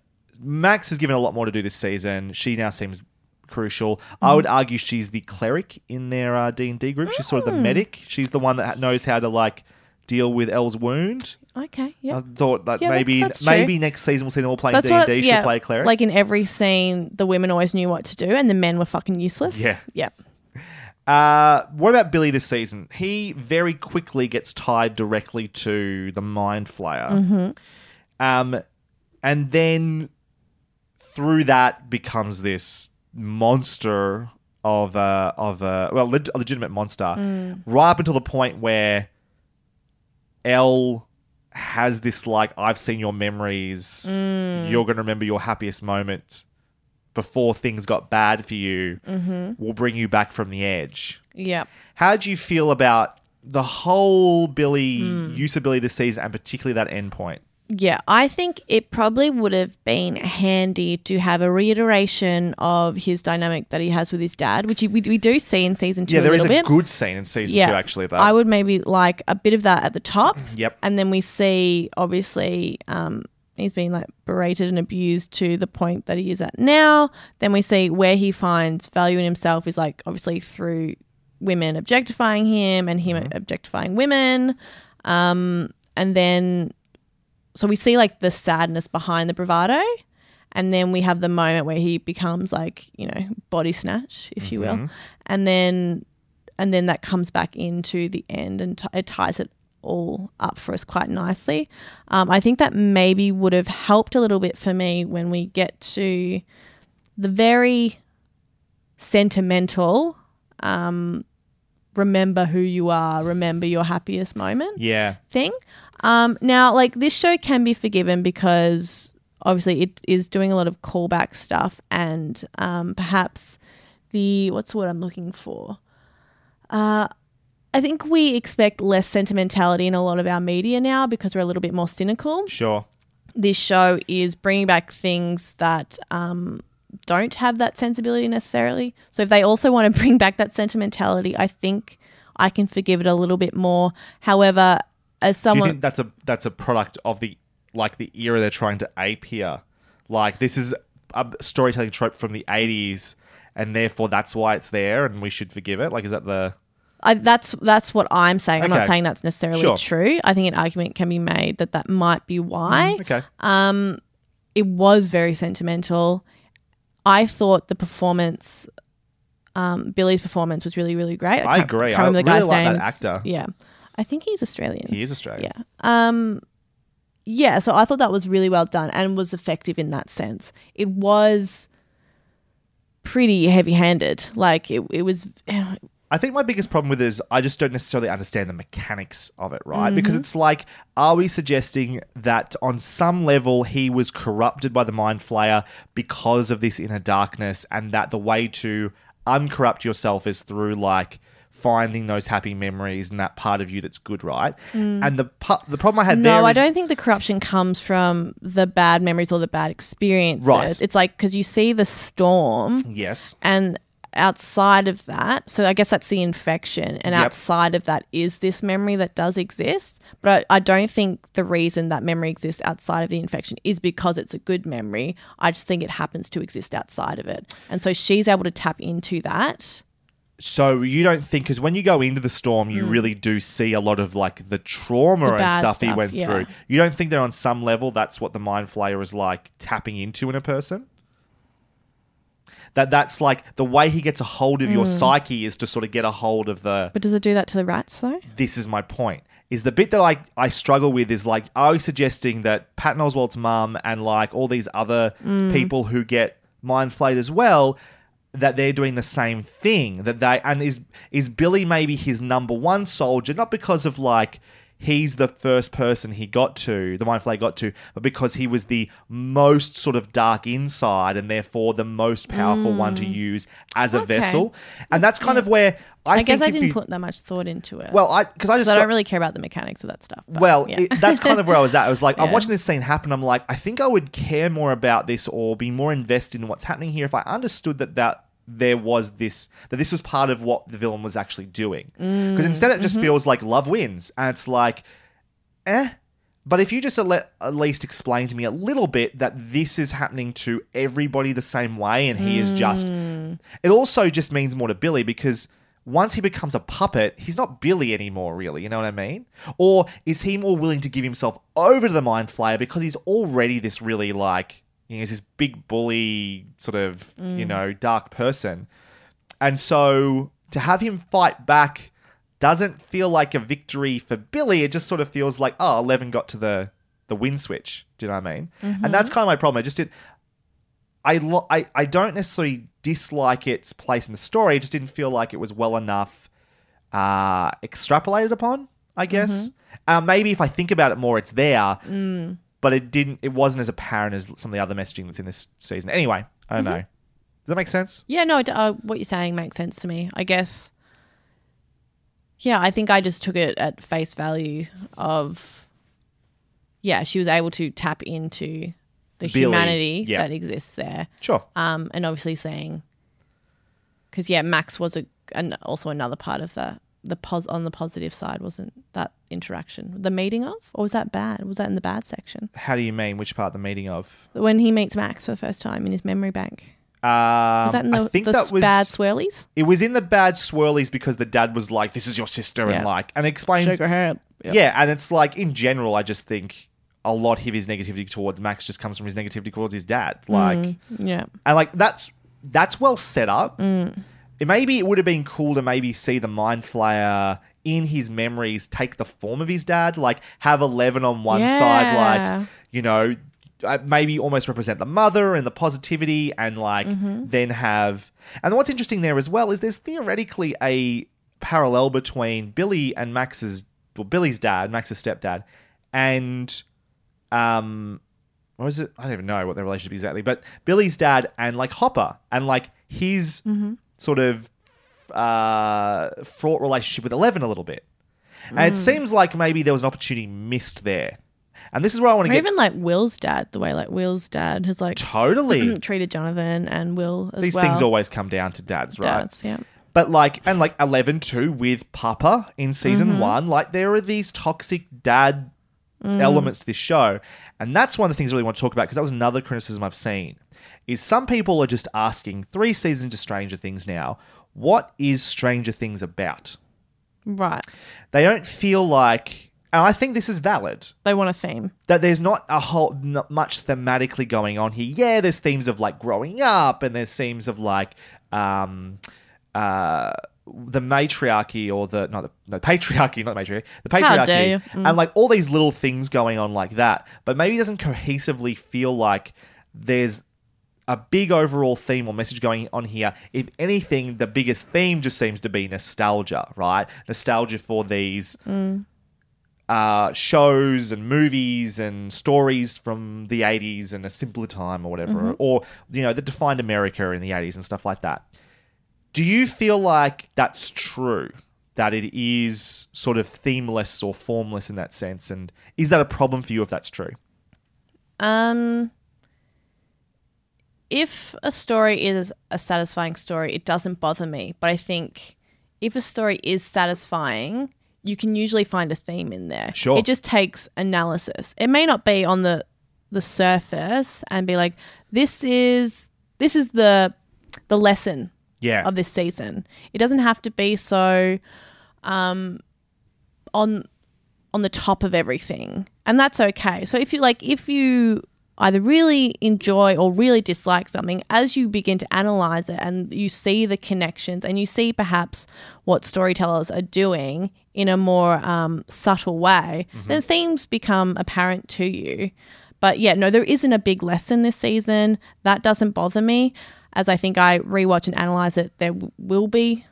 Max has given a lot more to do this season. She now seems crucial. I Mm. would argue she's the cleric in their uh, D and D group. She's sort of the Mm. medic. She's the one that knows how to like deal with El's wound. Okay, yeah. I thought that Yeah, maybe that's maybe next season we'll see them all playing D and D. She'll yeah, play a cleric. Like in every scene, the women always knew what to do, and the men were fucking useless. Yeah. yeah. Uh, what about Billy this season? He very quickly gets tied directly to the Mind Flayer. Mhm. Um, and then through that becomes this monster of a of a well leg- a legitimate monster, Mm. right up until the point where El has this like I've seen your memories. Mm. You're gonna remember your happiest moment before things got bad for you. Mhm. Will bring you back from the edge. Yeah. How do you feel about the whole Billy Mm. use of Billy this season, and particularly that end point? Yeah, I think it probably would have been handy to have a reiteration of his dynamic that he has with his dad, which we, we do see in season two yeah, a there is little a bit. good scene in season two actually. That I would maybe like a bit of that at the top. Yep. And then we see, obviously, um, he's been like berated and abused to the point that he is at now. Then we see where he finds value in himself is like obviously through women objectifying him and him objectifying women. Um, and then, so we see like the sadness behind the bravado. And then we have the moment where he becomes like, you know, body snatch, if you will. Mhm. And then and then that comes back into the end and t- it ties it all up for us quite nicely. Um, I think that maybe would have helped a little bit for me when we get to the very sentimental um, remember who you are, remember your happiest moment Yeah. thing. Um, now, like this show can be forgiven because obviously it is doing a lot of callback stuff and um, perhaps the what's the word I'm looking for? Uh, I think we expect less sentimentality in a lot of our media now because we're a little bit more cynical. Sure. This show is bringing back things that um, don't have that sensibility necessarily. So if they also want to bring back that sentimentality, I think I can forgive it a little bit more. However, as Do you someone think that's a that's a product of the like the era they're trying to ape here? Like this is a storytelling trope from the eighties, and therefore that's why it's there, and we should forgive it. Like, is that the I, that's that's what I'm saying. I'm not saying that's necessarily Sure. true. I think an argument can be made that that might be why. Mm, okay. Um, it was very sentimental. I thought the performance, um, Billy's performance was really really great. I can't- agree. can't I remember really like that actor. Yeah, I think he's Australian. he is Australian? Yeah. Um, yeah. So I thought that was really well done and was effective in that sense. It was pretty heavy-handed. Like it, it was. I think my biggest problem with it is I just don't necessarily understand the mechanics of it, right? Mhm. Because it's like, are we suggesting that on some level he was corrupted by the Mind Flayer because of this inner darkness, and that the way to uncorrupt yourself is through like finding those happy memories and that part of you that's good, right? Mm. And the pu- the problem I had no, there I is- don't think the corruption comes from the bad memories or the bad experiences. Right. It's like because you see the storm, yes, and outside of that, so I guess that's the infection, and Yep. outside of that is this memory that does exist. But I, I don't think the reason that memory exists outside of the infection is because it's a good memory. I just think it happens to exist outside of it, and so she's able to tap into that. So you don't think because when you go into the storm, you Mm. really do see a lot of like the trauma The and bad stuff, he went yeah. through. You don't think that on some level that's what the mind flayer is like tapping into in a person. That that's like the way he gets a hold of your Mm. psyche is to sort of get a hold of the. But does it do that to the rats though? This is my point. Is the bit that I, I struggle with is like, are we suggesting that Patton Oswalt's mum and like all these other Mm. people who get mind flayed as well, that they're doing the same thing? That they and is is Billy maybe his number one soldier, not because of like he's the first person he got to, the mind flay got to, but because he was the most sort of dark inside and therefore the most powerful one to Mm. use as a Okay. vessel. And that's kind of where I, I, guess I didn't you- put that much thought into it. Well, I- 'cause I just I don't really care about the mechanics of that stuff. Well, yeah. it, that's kind of where I was at. I was like, I'm watching this scene happen. I'm like, I think I would care more about this or be more invested in what's happening here if I understood that that there was this that this was part of what the villain was actually doing. Because Mm, instead, it just mhm. feels like love wins, and it's like, eh. But if you just at, le- at least explain to me a little bit that this is happening to everybody the same way, and he is just, Mm. it also just means more to Billy because once he becomes a puppet, he's not Billy anymore, really. You know what I mean? Or is he more willing to give himself over to the Mind Flayer because he's already this really like, you know, he's this big bully, sort of, you Mm. know, dark person. And so to have him fight back doesn't feel like a victory for Billy. It just sort of feels like, oh, Eleven got to the the win switch. Do you know what I mean? Mhm. And that's kind of my problem. I just did. I, lo- I I don't necessarily dislike its place in the story. It just didn't feel like it was well enough uh, extrapolated upon. I guess uh, maybe if I think about it more, it's there, Mm. But it didn't. It wasn't as apparent as some of the other messaging that's in this season. Anyway, I don't Mhm. know. Does that make sense? Yeah, no, uh, what you're saying makes sense to me. I guess. Yeah, I think I just took it at face value of. Yeah, she was able to tap into the Billy, humanity yeah. that exists there. Sure. Um, and obviously saying. Because yeah, Max was a and also another part of that. The pos on the positive side wasn't that interaction, the meeting of, or was that bad? Was that in the bad section How do you mean? Which part of the meeting of? when he meets Max for the first time in his memory bank? Um, Was that in the, I think the that was bad swirlies? It was in the bad swirlies because the dad was like, "This is your sister," Yeah. and like, and explains. Shake her hand. Yep. Yeah, and it's like in general, I just think a lot of his negativity towards Max just comes from his negativity towards his dad. Like, Mm, yeah. and like that's that's well set up. It maybe it would have been cool to maybe see the mind flayer in his memories take the form of his dad, like have Eleven on one side, like you know, uh, maybe almost represent the mother and the positivity, and like Mhm. then have. And what's interesting there as well is there's theoretically a parallel between Billy and Max's, well, Billy's dad, Max's stepdad, and um, what is it? I don't even know what their relationship is exactly, but Billy's dad and like Hopper and like his Mhm. Sort of uh, fraught relationship with Eleven a little bit. And it Mm. seems like maybe there was an opportunity missed there. And this is where I want Or to get even like Will's dad, the way like Will's dad has like Totally. treated Jonathan and Will as these well. things always come down to dads, right? Dads, yeah. But like, and like Eleven too with Papa in season Mhm. one, like there are these toxic dad Mm. elements to this show, and that's one of the things I really want to talk about because that was another criticism I've seen. Is some people are just asking three seasons to Stranger Things now, what is Stranger Things about? Right. They don't feel like, and I think this is valid They want a theme. that there's not a whole not much thematically going on here. Yeah, there's themes of like growing up, and there's themes of like um uh the matriarchy or the not the no, patriarchy, not the matriarchy, the How patriarchy, dare you. Mm. and like all these little things going on like that. But maybe it doesn't cohesively feel like there's a big overall theme or message going on here. If anything, the biggest theme just seems to be nostalgia, right? Nostalgia for these Mm. uh, shows and movies and stories from the 80s and a simpler time or whatever, Mhm. or, you know, that defined America in the 80s and stuff like that. Do you feel like that's true? That it is sort of themeless or formless in that sense? And is that a problem for you if that's true? Um, if a story is a satisfying story, it doesn't bother me. But I think if a story is satisfying, you can usually find a theme in there. Sure. It just takes analysis. It may not be on the the surface and be like, this is this is the the lesson Yeah. of this season. It doesn't have to be so um on on the top of everything. And that's okay. So if you like if you either really enjoy or really dislike something as you begin to analyze it and you see the connections and you see perhaps what storytellers are doing in a more um, subtle way then themes become apparent to you. But yeah no there isn't a big lesson this season. That doesn't bother me. As i think i rewatch and analyze it there w- will be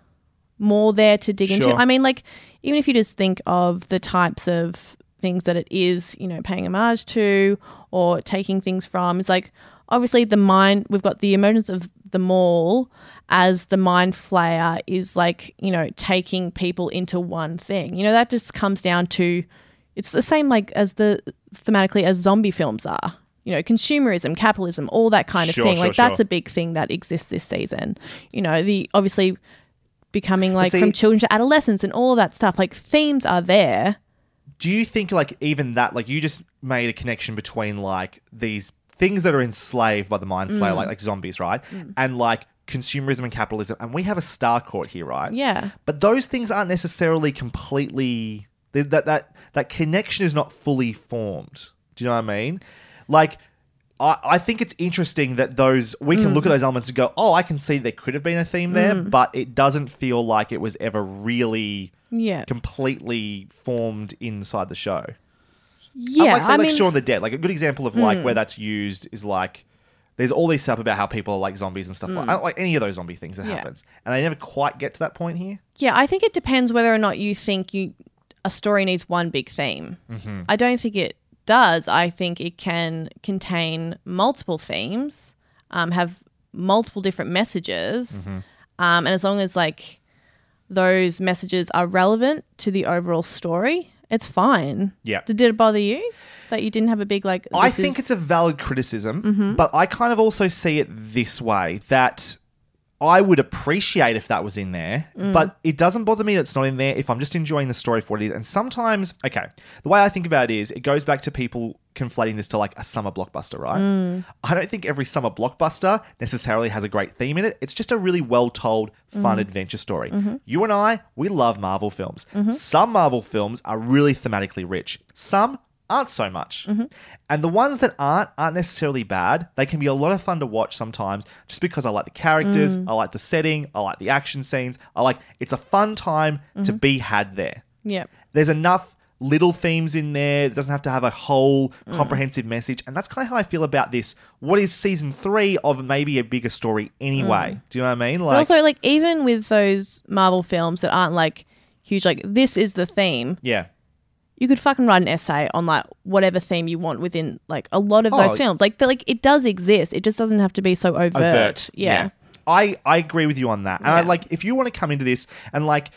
more there to dig into. I mean, like, even if you just think of the types of things that it is, you know, paying homage to or taking things from, it's like obviously the mind, we've got the emergence of the mall as the mind flayer is like, you know, taking people into one thing. You know, that just comes down to it's the same like as the thematically as zombie films are. you know, consumerism, capitalism, all that kind of Sure, thing. sure, like that's sure. a big thing that exists this season. You know, the obviously becoming like see- from children to adolescents and all of that stuff. Like themes are there. Do you think like even that like you just made a connection between like these things that are enslaved by the mind flayer, Mm. like like zombies, right? Mm. And like consumerism and capitalism, and we have a Starcourt here, right? Yeah. But those things aren't necessarily completely that that that connection is not fully formed. Do you know what I mean? Like I, I think it's interesting that those we can Mm. look at those elements and go, oh, I can see there could have been a theme there, Mm. but it doesn't feel like it was ever really Yeah. completely formed inside the show. Yeah, Unlike, say, I like mean- Shaun the Dead, like a good example of like Mm. where that's used is like there's all these stuff about how people are like zombies and stuff. Like, Mm. I don't like any of those zombie things that Yeah. happens, and they never quite get to that point here. Yeah, I think it depends whether or not you think you a story needs one big theme. Mhm. I don't think it does. I think it can contain multiple themes, um, have multiple different messages, Mhm. um, and as long as like those messages are relevant to the overall story, it's fine. Yeah. Did, did it bother you that you didn't have a big like? I think is- it's a valid criticism, Mhm. but I kind of also see it this way that I would appreciate if that was in there, Mm. but it doesn't bother me that it's not in there if I'm just enjoying the story for what it is. And sometimes, okay, the way I think about it is it goes back to people conflating this to like a summer blockbuster, right? Mm. I don't think every summer blockbuster necessarily has a great theme in it. It's just a really well told, fun Mhm. adventure story. Mhm. You and I, we love Marvel films. Mhm. Some Marvel films are really thematically rich, some aren't so much. Mm-hmm. And the ones that aren't aren't necessarily bad. They can be a lot of fun to watch sometimes just because I like the characters, Mm. I like the setting, I like the action scenes. I like it's a fun time to Mhm. be had there. Yep. There's enough little themes in there. It doesn't have to have a whole Mm. comprehensive message. And that's kind of how I feel about this. What is season three of maybe a bigger story anyway? Do you know what I mean? But Like also, like even with those Marvel films that aren't like huge, like this is the theme. Yeah. You could fucking write an essay on like whatever theme you want within like a lot of those Oh. films. Like, like it does exist. It just doesn't have to be so overt. overt. Yeah. I I agree with you on that. And I like if you want to come into this and like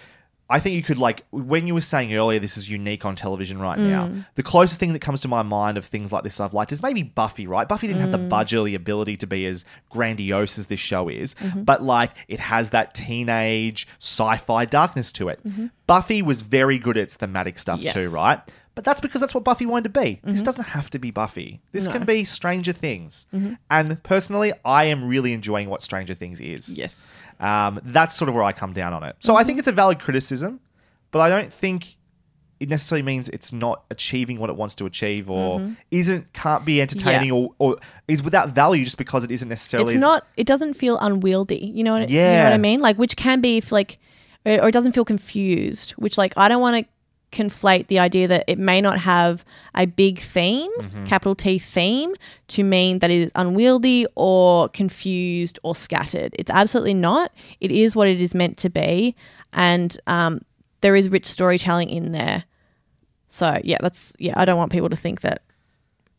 I think you could like when you were saying earlier this is unique on television right now. Mm. The closest thing that comes to my mind of things like this I've liked is maybe Buffy, right? Buffy didn't have the Mm. budget or the ability to be as grandiose as this show is, Mhm. but like it has that teenage sci-fi darkness to it. Mhm. Buffy was very good at its thematic stuff Yes. too, right? But that's because that's what Buffy wanted to be. This Mhm. doesn't have to be Buffy. This No. can be Stranger Things. Mhm. And personally, I am really enjoying what Stranger Things is. Yes. Um, that's sort of where I come down on it. So I Mm-hmm. think it's a valid criticism, but I don't think it necessarily means it's not achieving what it wants to achieve or Mhm. isn't can't be entertaining or, or is without value just because it isn't necessarily It's not. It doesn't feel unwieldy. You know what? You know Yeah. what I mean? Like, which can be if like, or, or it doesn't feel confused. Which like, I don't want to conflate the idea that it may not have a big theme, Mhm. capital T theme, to mean that it is unwieldy or confused or scattered. It's absolutely not. It is what it is meant to be, and um, there is rich storytelling in there. So yeah, that's yeah. I don't want people to think that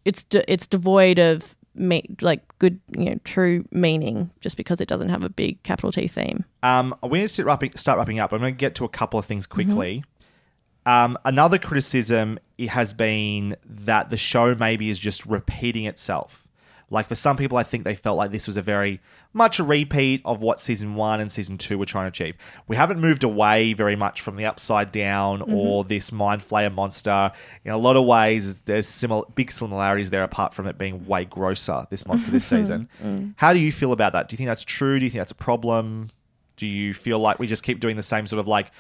it's de- it's devoid of me like good you know true meaning just because it doesn't have a big capital T theme. Um, we need to start wrapping, start wrapping up. I'm going to get to a couple of things Mm-hmm. Um, another criticism it has been that the show maybe is just repeating itself. Like for some people, I think they felt like this was a very much a repeat of what season one and season two were trying to achieve. We haven't moved away very much from the upside down or this mind flayer monster. In a lot of ways, there's similar big similarities there, apart from it being way grosser. This monster this season. Mm. How do you feel about that? Do you think that's true? Do you think that's a problem? Do you feel like we just keep doing the same sort of like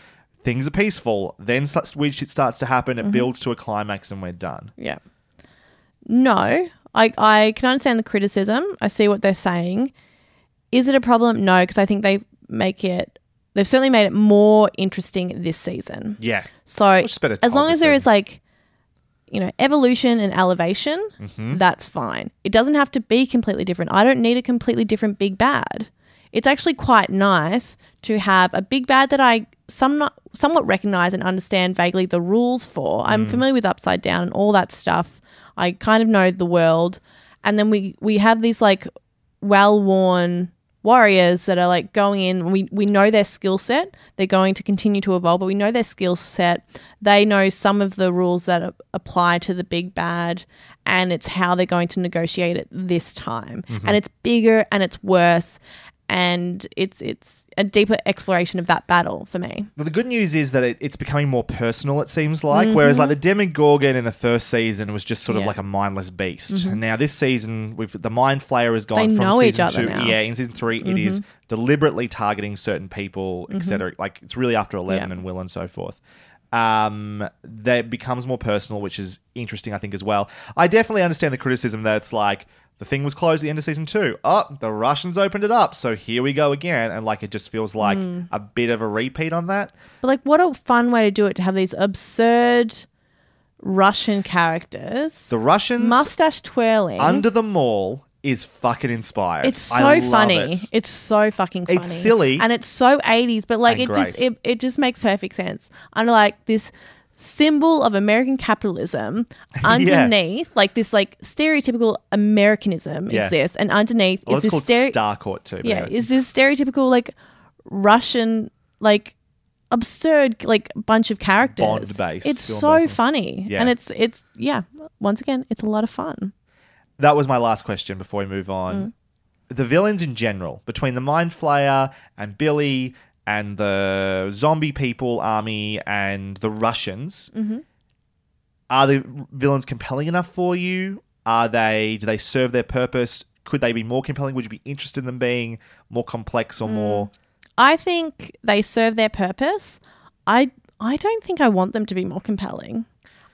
things are peaceful, then weird shit starts to happen, it Mhm. builds to a climax, and we're done? Yeah. No, I I can understand the criticism. I see what they're saying. Is it a problem? No, because I think they make it. They've certainly made it more interesting this season. Yeah. So Which is better as long as there is like, you know, evolution and elevation, Mhm. that's fine. It doesn't have to be completely different. I don't need a completely different big bad. It's actually quite nice to have a big bad that I some somewhat recognize and understand vaguely the rules for. I'm Mm. familiar with Upside Down and all that stuff. I kind of know the world, and then we we have these like well worn warriors that are like going in. We we know their skill set. They're going to continue to evolve, but we know their skill set. They know some of the rules that apply to the big bad, and it's how they're going to negotiate it this time. Mhm. And it's bigger and it's worse, and it's it's a deeper exploration of that battle for me. Well, the good news is that it, it's becoming more personal. It seems like, whereas like the Demogorgon in the first season was just sort of Mm-hmm. Yeah. like a mindless beast, Mhm. and now this season, we've the Mind Flayer has gone They from know each season other two. now. Yeah, in season 3 it is Mhm. deliberately targeting certain people, etc. Like it's really after Eleven Yeah. and Will and so forth. Um, that becomes more personal, which is interesting, I think, as well. I definitely understand the criticism that it's like the thing was closed at the end of season two. Oh, the Russians opened it up, so here we go again, and like it just feels like Mm. a bit of a repeat on that. But like, what a fun way to do it to have these absurd Russian characters, The Russians mustache twirling. under the mall is fucking inspired. it's I so love funny. it. It's so fucking funny. It's silly. and it's so eighties, but like And it just it, it just makes perfect sense. And like this symbol of American capitalism underneath, like this like stereotypical Americanism Yeah. exists, and underneath Well, is it's this stere- Starcourt too. yeah, anyway. is this stereotypical like Russian like absurd like bunch of characters. Bond-based, It's so basis. funny. Yeah. And it's it's yeah, once again, it's a lot of fun. that was my last question before we move on. Mm. The villains in general, between the Mind Flayer and Billy and the zombie people army and the Russians, Mhm. are the villains compelling enough for you? Are they? Do they serve their purpose? Could they be more compelling? Would you be interested in them being more complex Mm. or more? I think they serve their purpose. I I don't think I want them to be more compelling.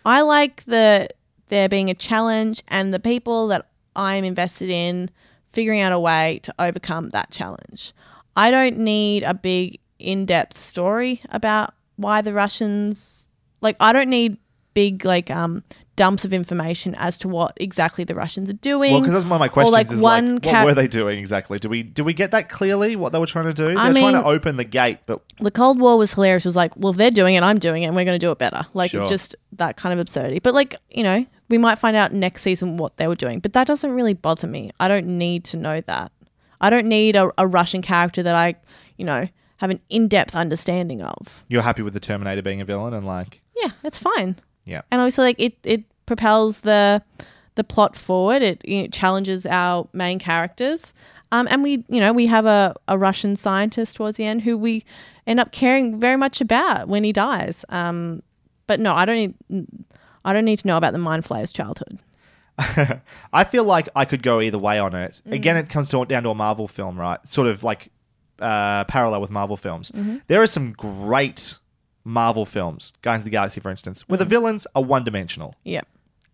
I like the there being a challenge and the people that I'm invested in figuring out a way to overcome that challenge. I don't need a big in-depth story about why the Russians like I don't need big like um dumps of information as to what exactly the Russians are doing. Well, because that's one of my questions. Like is one like, char- what were they doing exactly? Do we do we get that clearly? What they were trying to do? They're trying to open the gate, but the Cold War was hilarious. It was like, well, they're doing it, I'm doing it, and we're going to do it better. Like, Sure. just that kind of absurdity. But, like, you know, we might find out next season what they were doing. But that doesn't really bother me. I don't need to know that. I don't need a, a Russian character that I, you know, have an in depth understanding of. you're happy with the Terminator being a villain and like, Yeah, it's fine. yeah. And obviously, like, it, it propels the the plot forward. It, know, challenges our main characters. Um, and we, you know, we have a, a Russian scientist towards the end who we end up caring very much about when he dies. Um, but no, I don't need, I don't need to know about the Mind Flayer's childhood. I feel like I could go either way on it. Mm. Again, it comes to, down to a Marvel film, right? Sort of like uh, parallel with Marvel films. Mhm. There are some great Marvel films, Guardians of the Galaxy, for instance, where the villains are one dimensional. Yep.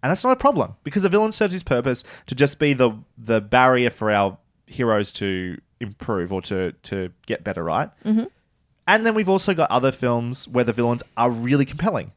And that's not a problem because the villain serves his purpose to just be the the barrier for our heroes to improve or to to get better, right? Mm-hmm. And then we've also got other films where the villains are really compelling.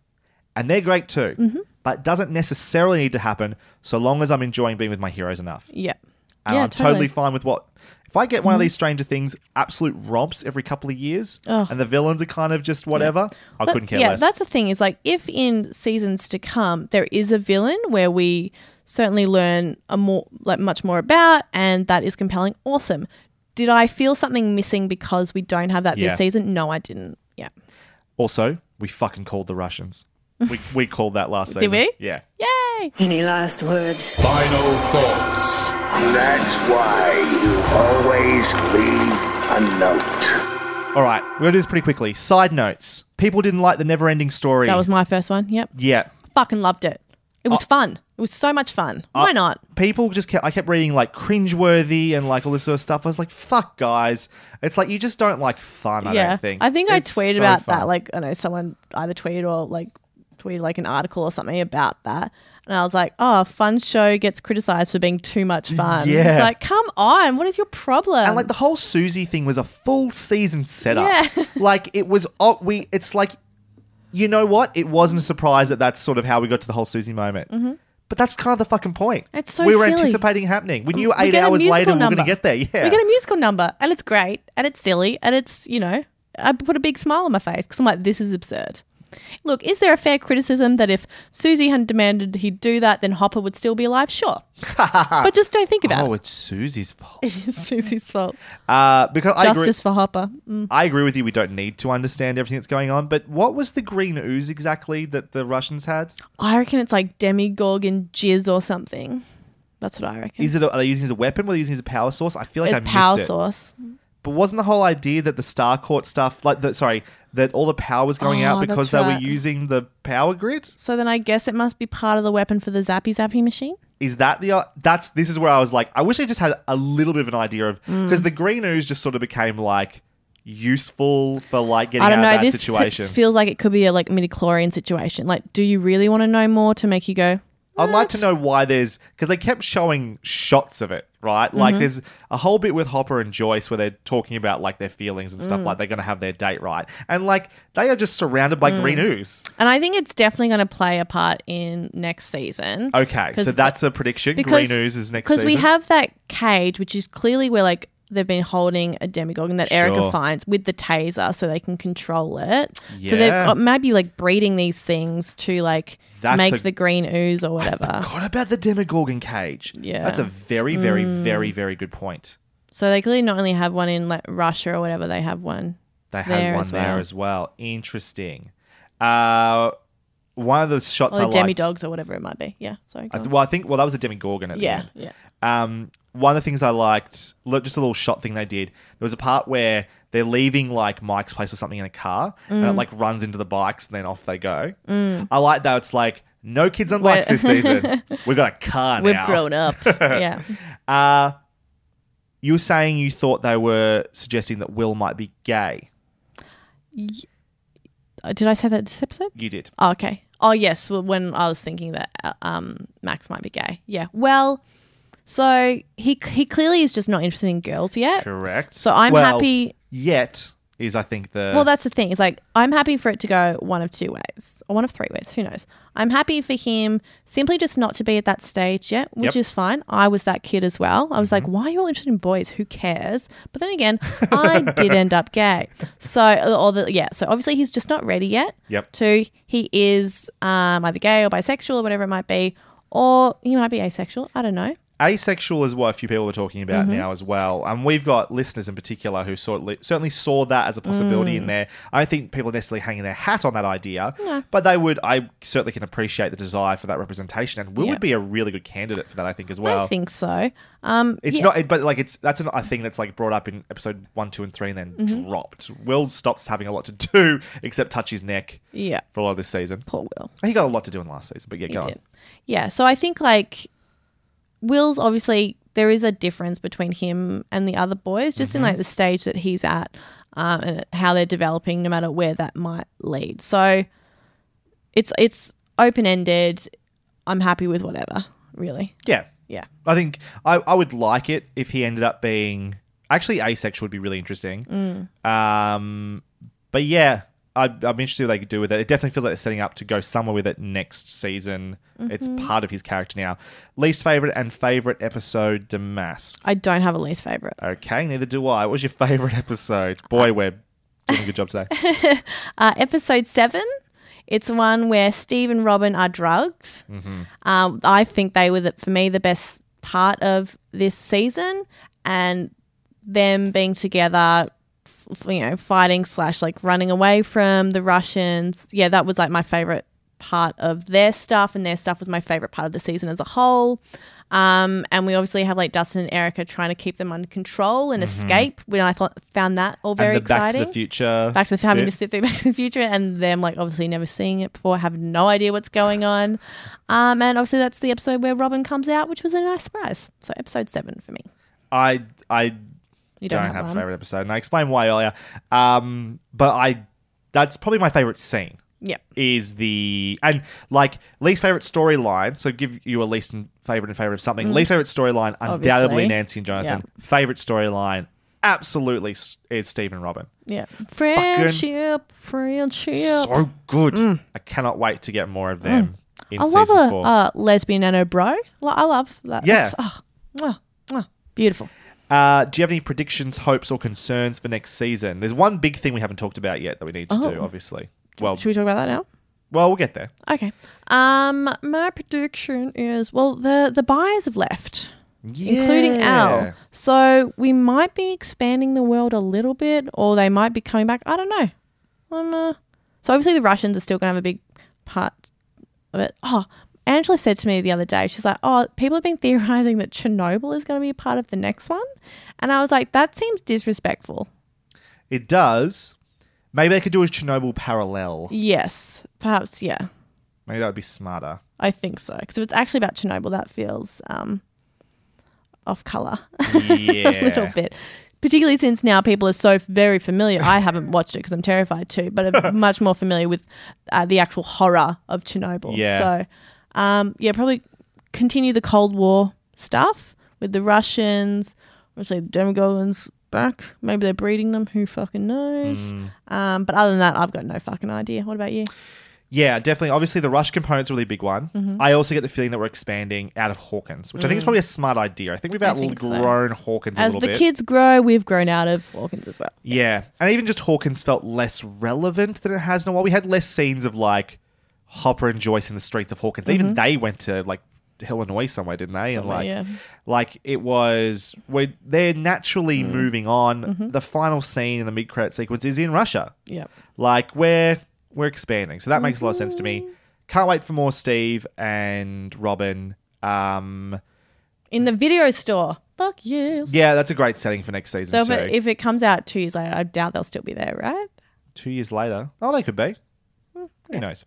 And they're great too. Mhm. But it doesn't necessarily need to happen so long as I'm enjoying being with my heroes enough. Yep. And yeah, I'm totally. totally fine with what if I get one of Mhm. these Stranger Things absolute romps every couple of years Ugh. and the villains are kind of just whatever, I But, couldn't care yeah, less. Yeah, that's the thing is like if in seasons to come there is a villain where we certainly learn a more like much more about and that is compelling, awesome. Did I feel something missing because we don't have that Yeah. this season? No, I didn't. Yeah. Also, we fucking called the Russians. We, we called that last season. Did we? Yeah. Yay! Any last words? Final thoughts. That's why you always leave a note. All right, we're going to do this pretty quickly. Side notes. People didn't like the NeverEnding Story. That was my first one. Yep. yeah. Fucking loved it. It was fun. It was so much fun. Why Uh, not? People just kept, I kept reading like cringeworthy and like all this sort of stuff. I was like, fuck, guys. It's like you just don't like fun, I yeah. don't think. I think I tweeted so about fun. that. Like, I know someone either tweeted or like tweeted like an article or something about that. And I was like, oh, fun show gets criticized for being too much fun. Yeah. It's like, come on. What is your problem? And like the whole Suzie thing was a full season setup. Yeah. like it was. Oh, we. It's like, you know what? It wasn't a surprise that that's sort of how we got to the whole Suzie moment. Mhm. But that's kind of the fucking point. It's so we were silly. anticipating happening. We knew We eight hours later we were going to get there. Yeah. We get a musical number and it's great and it's silly and it's, you know, I put a big smile on my face because I'm like, this is absurd. Look, is there a fair criticism that if Suzie hadn't demanded he do that, then Hopper would still be alive? Sure. but just don't think about it. oh, it's Suzie's fault. It is Suzie's fault. Uh, because I agree, Justice for Hopper. Mm. I agree with you. We don't need to understand everything that's going on. But what was the green ooze exactly that the Russians had? I reckon it's like Demogorgon jizz or something. That's what I reckon. Is it? Are they using it as a weapon? Were they using it as a power source? I feel like it's I power missed it. source. But wasn't the whole idea that the Starcourt stuff, like the sorry, that all the power was going Oh, out because they that's were using the power grid? So then I guess it must be part of the weapon for the zappy zappy machine. Is that the? Uh, that's this is where I was like, I wish I just had a little bit of an idea of Mm. because the green ooze just sort of became like useful for like getting I don't out know. of bad This situations. feels like it could be a like midi-chlorian situation. Like, do you really want to know more to make you go? I'd like to know why there's because they kept showing shots of it, right? Like Mhm. there's a whole bit with Hopper and Joyce where they're talking about like their feelings and stuff Mm. like they're going to have their date right, and like they are just surrounded by Mm. green ooze. And I think it's definitely going to play a part in next season. Okay, 'Cause so that's a prediction. because- green ooze is next season. Because season. we have that cage, which is clearly where like they've been holding a Demogorgon that Erica Sure. finds with the taser, so they can control it. So they've Yeah. got maybe like breeding these things to like That's make a- the green ooze or whatever. What about the Demogorgon cage? Yeah. that's a very, very, Mm. very, very good point. So they clearly not only have one in like Russia or whatever, they have one. They there one as there well. as well. Interesting. Uh, one of the shots Or I the demi dogs or whatever it might be. Yeah. Sorry. I th- on. well, I think well that was a Demogorgon at the Yeah, end. yeah. Um, one of the things I liked, just a little shot thing they did. There was a part where they're leaving like Mike's place or something in a car, and it Mm. like runs into the bikes, and then off they go. Mm. I like that. It's like no kids on We're- bikes this season. We've got a car We've now. grown up. Yeah. Uh, you were saying you thought they were suggesting that Will might be gay. Uh, Did I say that this episode? You did. Oh, okay. Oh, yes. Well, when I was thinking that uh, um, Max might be gay. Yeah. Well, so he he clearly is just not interested in girls yet. Correct. So I'm Well, happy. Yet is I think the Well, that's the thing. It's like I'm happy for it to go one of two ways or one of three ways. Who knows? I'm happy for him simply just not to be at that stage yet, which Yep. Mm-hmm. is fine. I was that kid as well. I was like, why are you all interested in boys? Who cares? But then again, I did end up gay. So, or the, yeah. So obviously he's just not ready yet. Yep. Two, he is um, either gay or bisexual or whatever it might be, or he might be asexual. I don't know. Asexual is what a few people are talking about Mhm. now as well. And we've got listeners in particular who certainly, certainly saw that as a possibility in Mm. there. I don't think people are necessarily hanging their hat on that idea, No. but they would. I certainly can appreciate the desire for that representation, and Will Yeah. would be a really good candidate for that. I think as well. I think so. Um, It's yeah. not, it- but like it's that's an, a thing that's like brought up in episode one, two, and three, and then Mhm. dropped. Will stops having a lot to do except touch his neck. Yeah. for a lot of this season. Poor Will. He got a lot to do in last season, but yeah, He go did. on. Yeah, so I think like Will's obviously there is a difference between him and the other boys, just in Mhm. like the stage that he's at, um, and how they're developing, no matter where that might lead. So it's it's open ended. I'm happy with whatever, really. Yeah. Yeah. I think I, I would like it if he ended up being actually asexual would be really interesting. Mm. Um, but yeah, I'd, I'm interested what they could do with it. It definitely feels like they're setting up to go somewhere with it next season. It's Mhm. part of his character now. Least favorite and favorite episode, Damask. I don't have a least favorite. Okay, neither do I. What was your favorite episode? Boy, we're doing a good job today. uh, episode seven. It's one where Steve and Robin are drugged. Mhm. Um, I think they were, the, for me, the best part of this season, and them being together, you know, fighting slash like running away from the Russians. Yeah, that was like my favorite part of their stuff, and their stuff was my favorite part of the season as a whole. Um, and we obviously have like Dustin and Erica trying to keep them under control and Mhm. escape. When I thought found that all very and the Back exciting. to the Future. Back to the having bit. to sit through Back to the Future, and them like obviously never seeing it before, have no idea what's going on. Um, and obviously that's the episode where Robin comes out, which was a nice surprise. So episode seven for me. I I You don't, don't have, have a favorite episode, and I explained why earlier. Um, but I that's probably my favorite scene. Yep. Is the and like least favorite storyline. So give you a least and favorite and favorite of something. Mm. Least favorite storyline, undoubtedly. Nancy and Jonathan. Favorite storyline, absolutely is Steve and Robin. Yeah, friendship, friendship. So good. I cannot wait to get more of them in Mm. I love a uh, lesbian nano bro. I love that. Yeah. Oh, mwah, mwah, beautiful. Uh, do you have any predictions, hopes, or concerns for next season? There's one big thing we haven't talked about yet that we need to do, Oh. obviously. Well, Should we talk about that now? well, we'll get there. Okay. Um, my prediction is well, the the Byers have left, including El. So we might be expanding the world a little bit, or they might be coming back. I don't know. Um, uh, so obviously the Russians are still going to have a big part of it. Oh, Angela said to me the other day, she's like, "Oh, people have been theorizing that Chernobyl is going to be a part of the next one," and I was like, "That seems disrespectful." It does. Maybe they could do a Chernobyl parallel. Yes, perhaps. Yeah, Maybe that would be smarter. I think so. Because if it's actually about Chernobyl, that feels um, off color Yeah. a little bit. Particularly since now people are so very familiar. I haven't watched it because I'm terrified too, but are much more familiar with uh, the actual horror of Chernobyl. Yeah. So, um, yeah, probably continue the Cold War stuff with the Russians. Obviously, the Demogorgons back. Maybe they're breeding them. Who fucking knows? Mm. Um, but other than that, I've got no fucking idea. What about you? Yeah, definitely. Obviously, the Rush component's a really big one. Mhm. I also get the feeling that we're expanding out of Hawkins, which I think is Mm. probably a smart idea. I think we've think so. outgrown Hawkins a As the bit. kids grow, we've grown out of Hawkins as well. Yeah, and even just Hawkins felt less relevant than it has in a while. We had less scenes of like Hopper and Joyce in the streets of Hawkins. Even Mhm. they went to like Illinois somewhere, didn't they? and like, yeah. like it was we they're naturally Mm. moving on. Mhm. The final scene in the mid credit sequence is in Russia. Yeah, Like we're we're expanding, so that makes a lot of sense to me. Mm-hmm. Can't wait for more Steve and Robin. Um, In the video store. Fuck yes. yeah, that's a great setting for next season So if it, if it comes out two years later, I doubt they'll still be there, right? Two years later, oh, they could be. Who knows?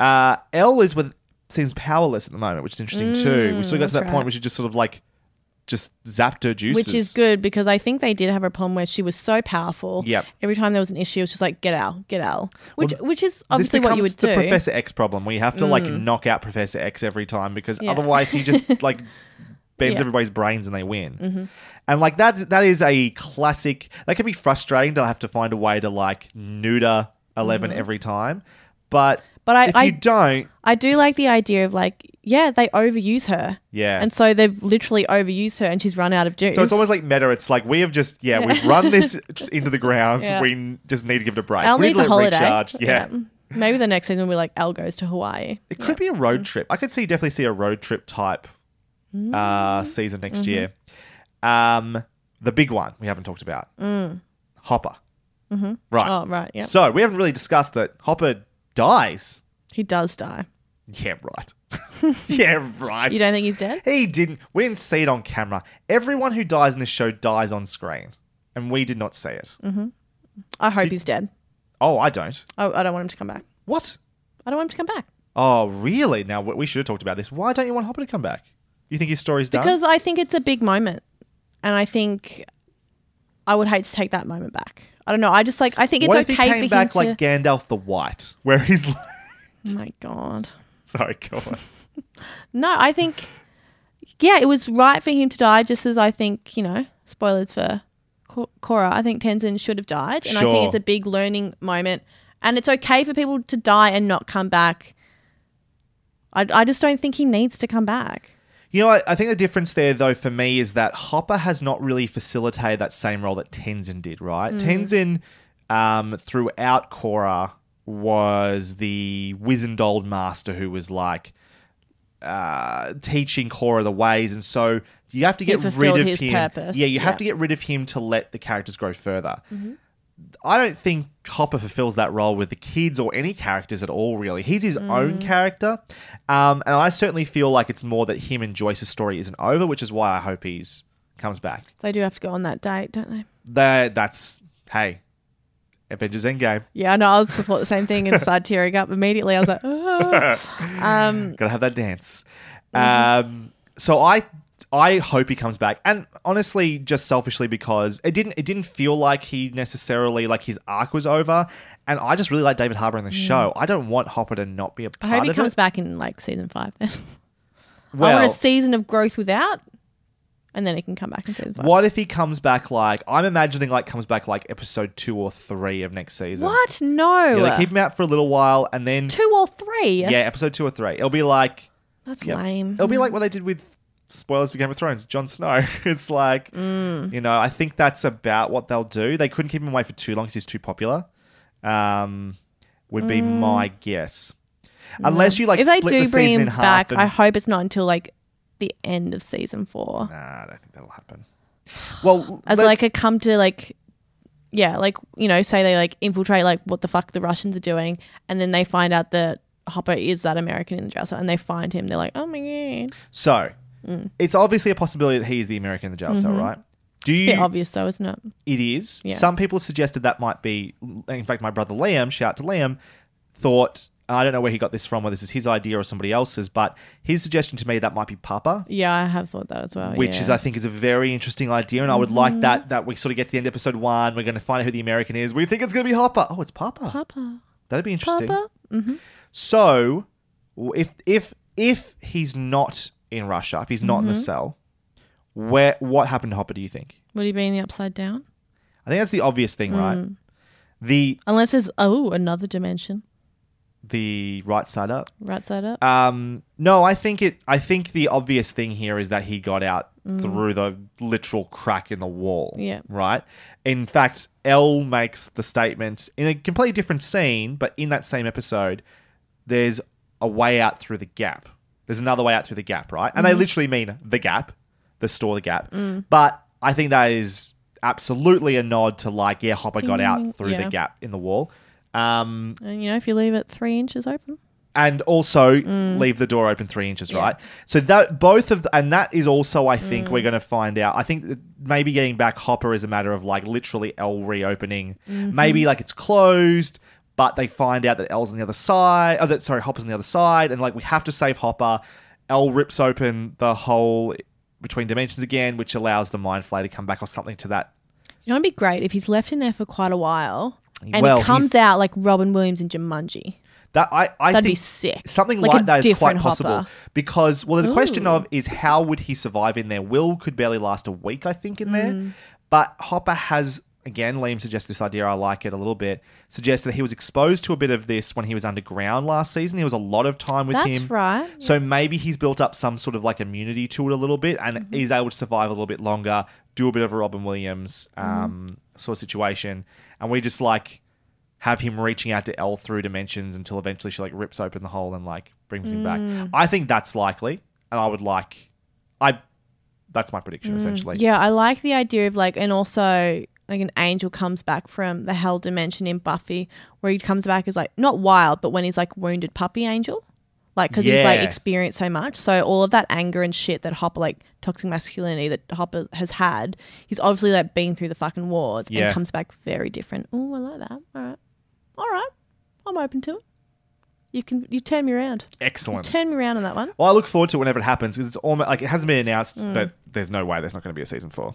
Uh, El is with seems powerless at the moment, which is interesting too. We Mm, still got to that right. point where she just sort of like just zapped her juices, Which is good because I think they did have a problem where she was so powerful. Yep. Every time there was an issue, it was just like, get out, get out. Which Well, which is obviously what you would do. the Professor X problem, where you have to like Mm. knock out Professor X every time because Yeah. otherwise he just like bends Yeah. everybody's brains and they win. Mhm. And like that's that is a classic. That can be frustrating to have to find a way to like neuter 11 Mhm. every time, but But I, if I you don't, I do like the idea of like, yeah, they overuse her. Yeah. And so they've literally overused her and she's run out of juice. So it's almost like meta. It's like we have just yeah, Yeah. we've run this into the ground. Yeah. We just need to give it a break. El we needs a to let it holiday. recharge. Yeah. Maybe the next season will be like El goes to Hawaii. It could be a road trip. I could see definitely see a road trip type uh, season next Mhm. year. Um, the big one we haven't talked about Mm. Hopper. Mm-hmm. Right. Oh, right. Yeah. So we haven't really discussed that Hopper dies. he does die. Yeah, right. yeah, right. You don't think he's dead? He didn't. We didn't see it on camera. Everyone who dies in this show dies on screen, and we did not see it. Mm-hmm. I hope he's dead. Oh, I don't. I, I don't want him to come back. What? I don't want him to come back. Oh, really? Now we we should have talked about this. Why don't you want Hopper to come back? You think his story's done? Because I think it's a big moment. And I think I would hate to take that moment back. I don't know. I just like I think it's what if okay he for came back him to like Gandalf the White, where he's like, Oh my god. sorry, go on. No, I think yeah, it was right for him to die just as I think, you know, spoilers for Korra. I think Tenzin should have died and I think it's a big learning moment and it's okay for people to die and not come back. I, I just don't think he needs to come back. You know, what? I think the difference there, though, for me, is that Hopper has not really facilitated that same role that Tenzin did, right? Mm. Tenzin, um, throughout Korra, was the wizened old master who was like uh, teaching Korra the ways, and so you have to get rid of him. purpose, Yeah, you have yeah. to get rid of him to let the characters grow further. Mm-hmm. I don't think Hopper fulfills that role with the kids or any characters at all, really. He's his own Mm. character. Um, and I certainly feel like it's more that him and Joyce's story isn't over, which is why I hope he's comes back. They do have to go on that date, don't they? That that's hey, Avengers Endgame. Yeah, I know. I'll support the same thing and start tearing up immediately. I was like, "Ah." um, Gotta have that dance. Mm-hmm. Um, so I I hope he comes back, and honestly, just selfishly because it didn't it didn't feel like he necessarily like his arc was over, and I just really like David Harbour in the show. I don't want Hopper to not be a Mm. I part hope he comes it. back in like season five. Then I want a season of growth without, and then he can come back in season five. what if he comes back like I'm imagining like comes back like episode two or three of next season? What? No. Yeah, they keep him out for a little while, and then Two or three? yeah, episode two or three. It'll be like That's lame. It'll be like what they did with spoilers for Game of Thrones, Jon Snow. it's like, Mm. you know, I think that's about what they'll do. They couldn't keep him away for too long because he's too popular. Um, would be my guess. Unless you like Mm. if they split do the bring season him in half. back, and- I hope it's not until like the end of season four. Nah, I don't think that'll happen. Well, As like a come to like, yeah, like you know, say they like infiltrate like what the fuck the Russians are doing, and then they find out that Hopper is that American in the dresser, and they find him. They're like, oh my god, so Mm. it's obviously a possibility that he is the American in the jail cell, Mhm. right? Do It's a you? bit obvious though, isn't it? It is. Yeah. Some people have suggested that might be. In fact, my brother Liam, shout out to Liam, thought I don't know where he got this from, whether this is his idea or somebody else's, but his suggestion to me that might be Papa. Yeah, I have thought that as well. which yeah. is I think is a very interesting idea, and I would like Mhm. that that we sort of get to the end of episode one. We're going to find out who the American is. We think it's going to be Hopper. Oh, it's Papa. Papa. That'd be interesting. Papa. Mm-hmm. So, w- if if if he's not in Russia, if he's not in the Mhm. cell, where what happened to Hopper? Do you think? Would he be in the upside down? I think that's the obvious thing, right? Mm. The Unless there's oh another dimension, the right side up. right side up. Um, no, I think it. I think the obvious thing here is that he got out Mm. through the literal crack in the wall. Yeah. Right. In fact, El makes the statement in a completely different scene, but in that same episode, there's a way out through the gap. There's another way out through the gap, right? And they Mhm. literally mean the gap, the store, the gap. Mm. But I think that is absolutely a nod to like, yeah, Hopper got out through yeah. the gap in the wall. Um, and you know, if you leave it three inches open, and also Mm. leave the door open three inches, Yeah. right? So that both of and that is also, I think, Mm. we're going to find out. I think maybe getting back Hopper is a matter of like literally El reopening. Mhm. Maybe like it's closed, but they find out that El's on the other side. Oh, that sorry, Hopper's on the other side, and like we have to save Hopper. L rips open the hole between dimensions again, which allows the mind flayer to come back or something to that. you know, it'd be great if he's left in there for quite a while and Well, he comes out like Robin Williams in Jumanji. That I, I That'd be think sick. Something Like like, that is quite different possible because well, the question of is how would he survive in there? Will could barely last a week, I think, in there. Mm. But Hopper has again. Liam suggested this idea. I like it a little bit. Suggested that he was exposed to a bit of this when he was underground last season. There was a lot of time with That's him. right. So maybe he's built up some sort of like immunity to it a little bit, and Mm-hmm. is able to survive a little bit longer. Do a bit of a Robin Williams Mm-hmm. um, sort of situation, and we just like have him reaching out to El through dimensions until eventually she like rips open the hole and like brings him back. Mm. I think that's likely, and I would like, I, that's my prediction Mm, essentially. Yeah, I like the idea of like, and also like an Angel comes back from the hell dimension in Buffy, where he comes back as like not wild, but when he's like wounded puppy Angel, like because he's like experienced so much. So all of that anger and shit that Hopper like toxic masculinity that Hopper has had, he's obviously like been through the fucking wars Yeah. and comes back very different. Oh, I like that. All right, all right, I'm open to it. You can you turn me around. Excellent. You turn me around on that one. Well, I look forward to it whenever it happens because it's almost like it hasn't been announced, Mm. but there's no way there's not going to be a season four.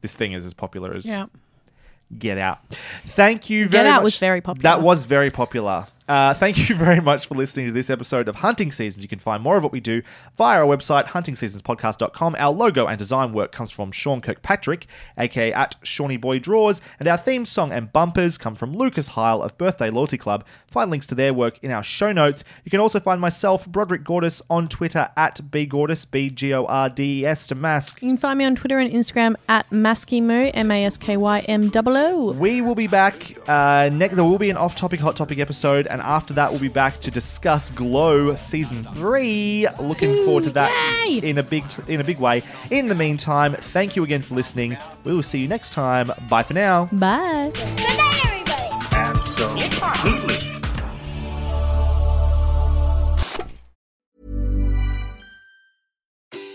This thing is as popular as Yeah. Get Out. Thank you Get very Out much. was very popular. That was very popular. Uh, thank you very much for listening to this episode of Hunting Seasons. You can find more of what we do via our website, huntingseasonspodcast.com. Our logo and design work comes from Sean Kirkpatrick, aka at Shawnee Boy Draws, and our theme song and bumpers come from Lucas Heil of Birthday Loyalty Club. Find links to their work in our show notes. You can also find myself, Broderick Gordis, on Twitter at bgordis, B G O R D E S to mask. You can find me on Twitter and Instagram at Maskymoo, M A S K Y M O O. We will be back uh, next. There will be an off-topic, hot topic episode, and after that, we'll be back to discuss Glow season three. Looking forward to that in a big in a big way. In the meantime, thank you again for listening. We will see you next time. Bye for now. Bye. Absolutely.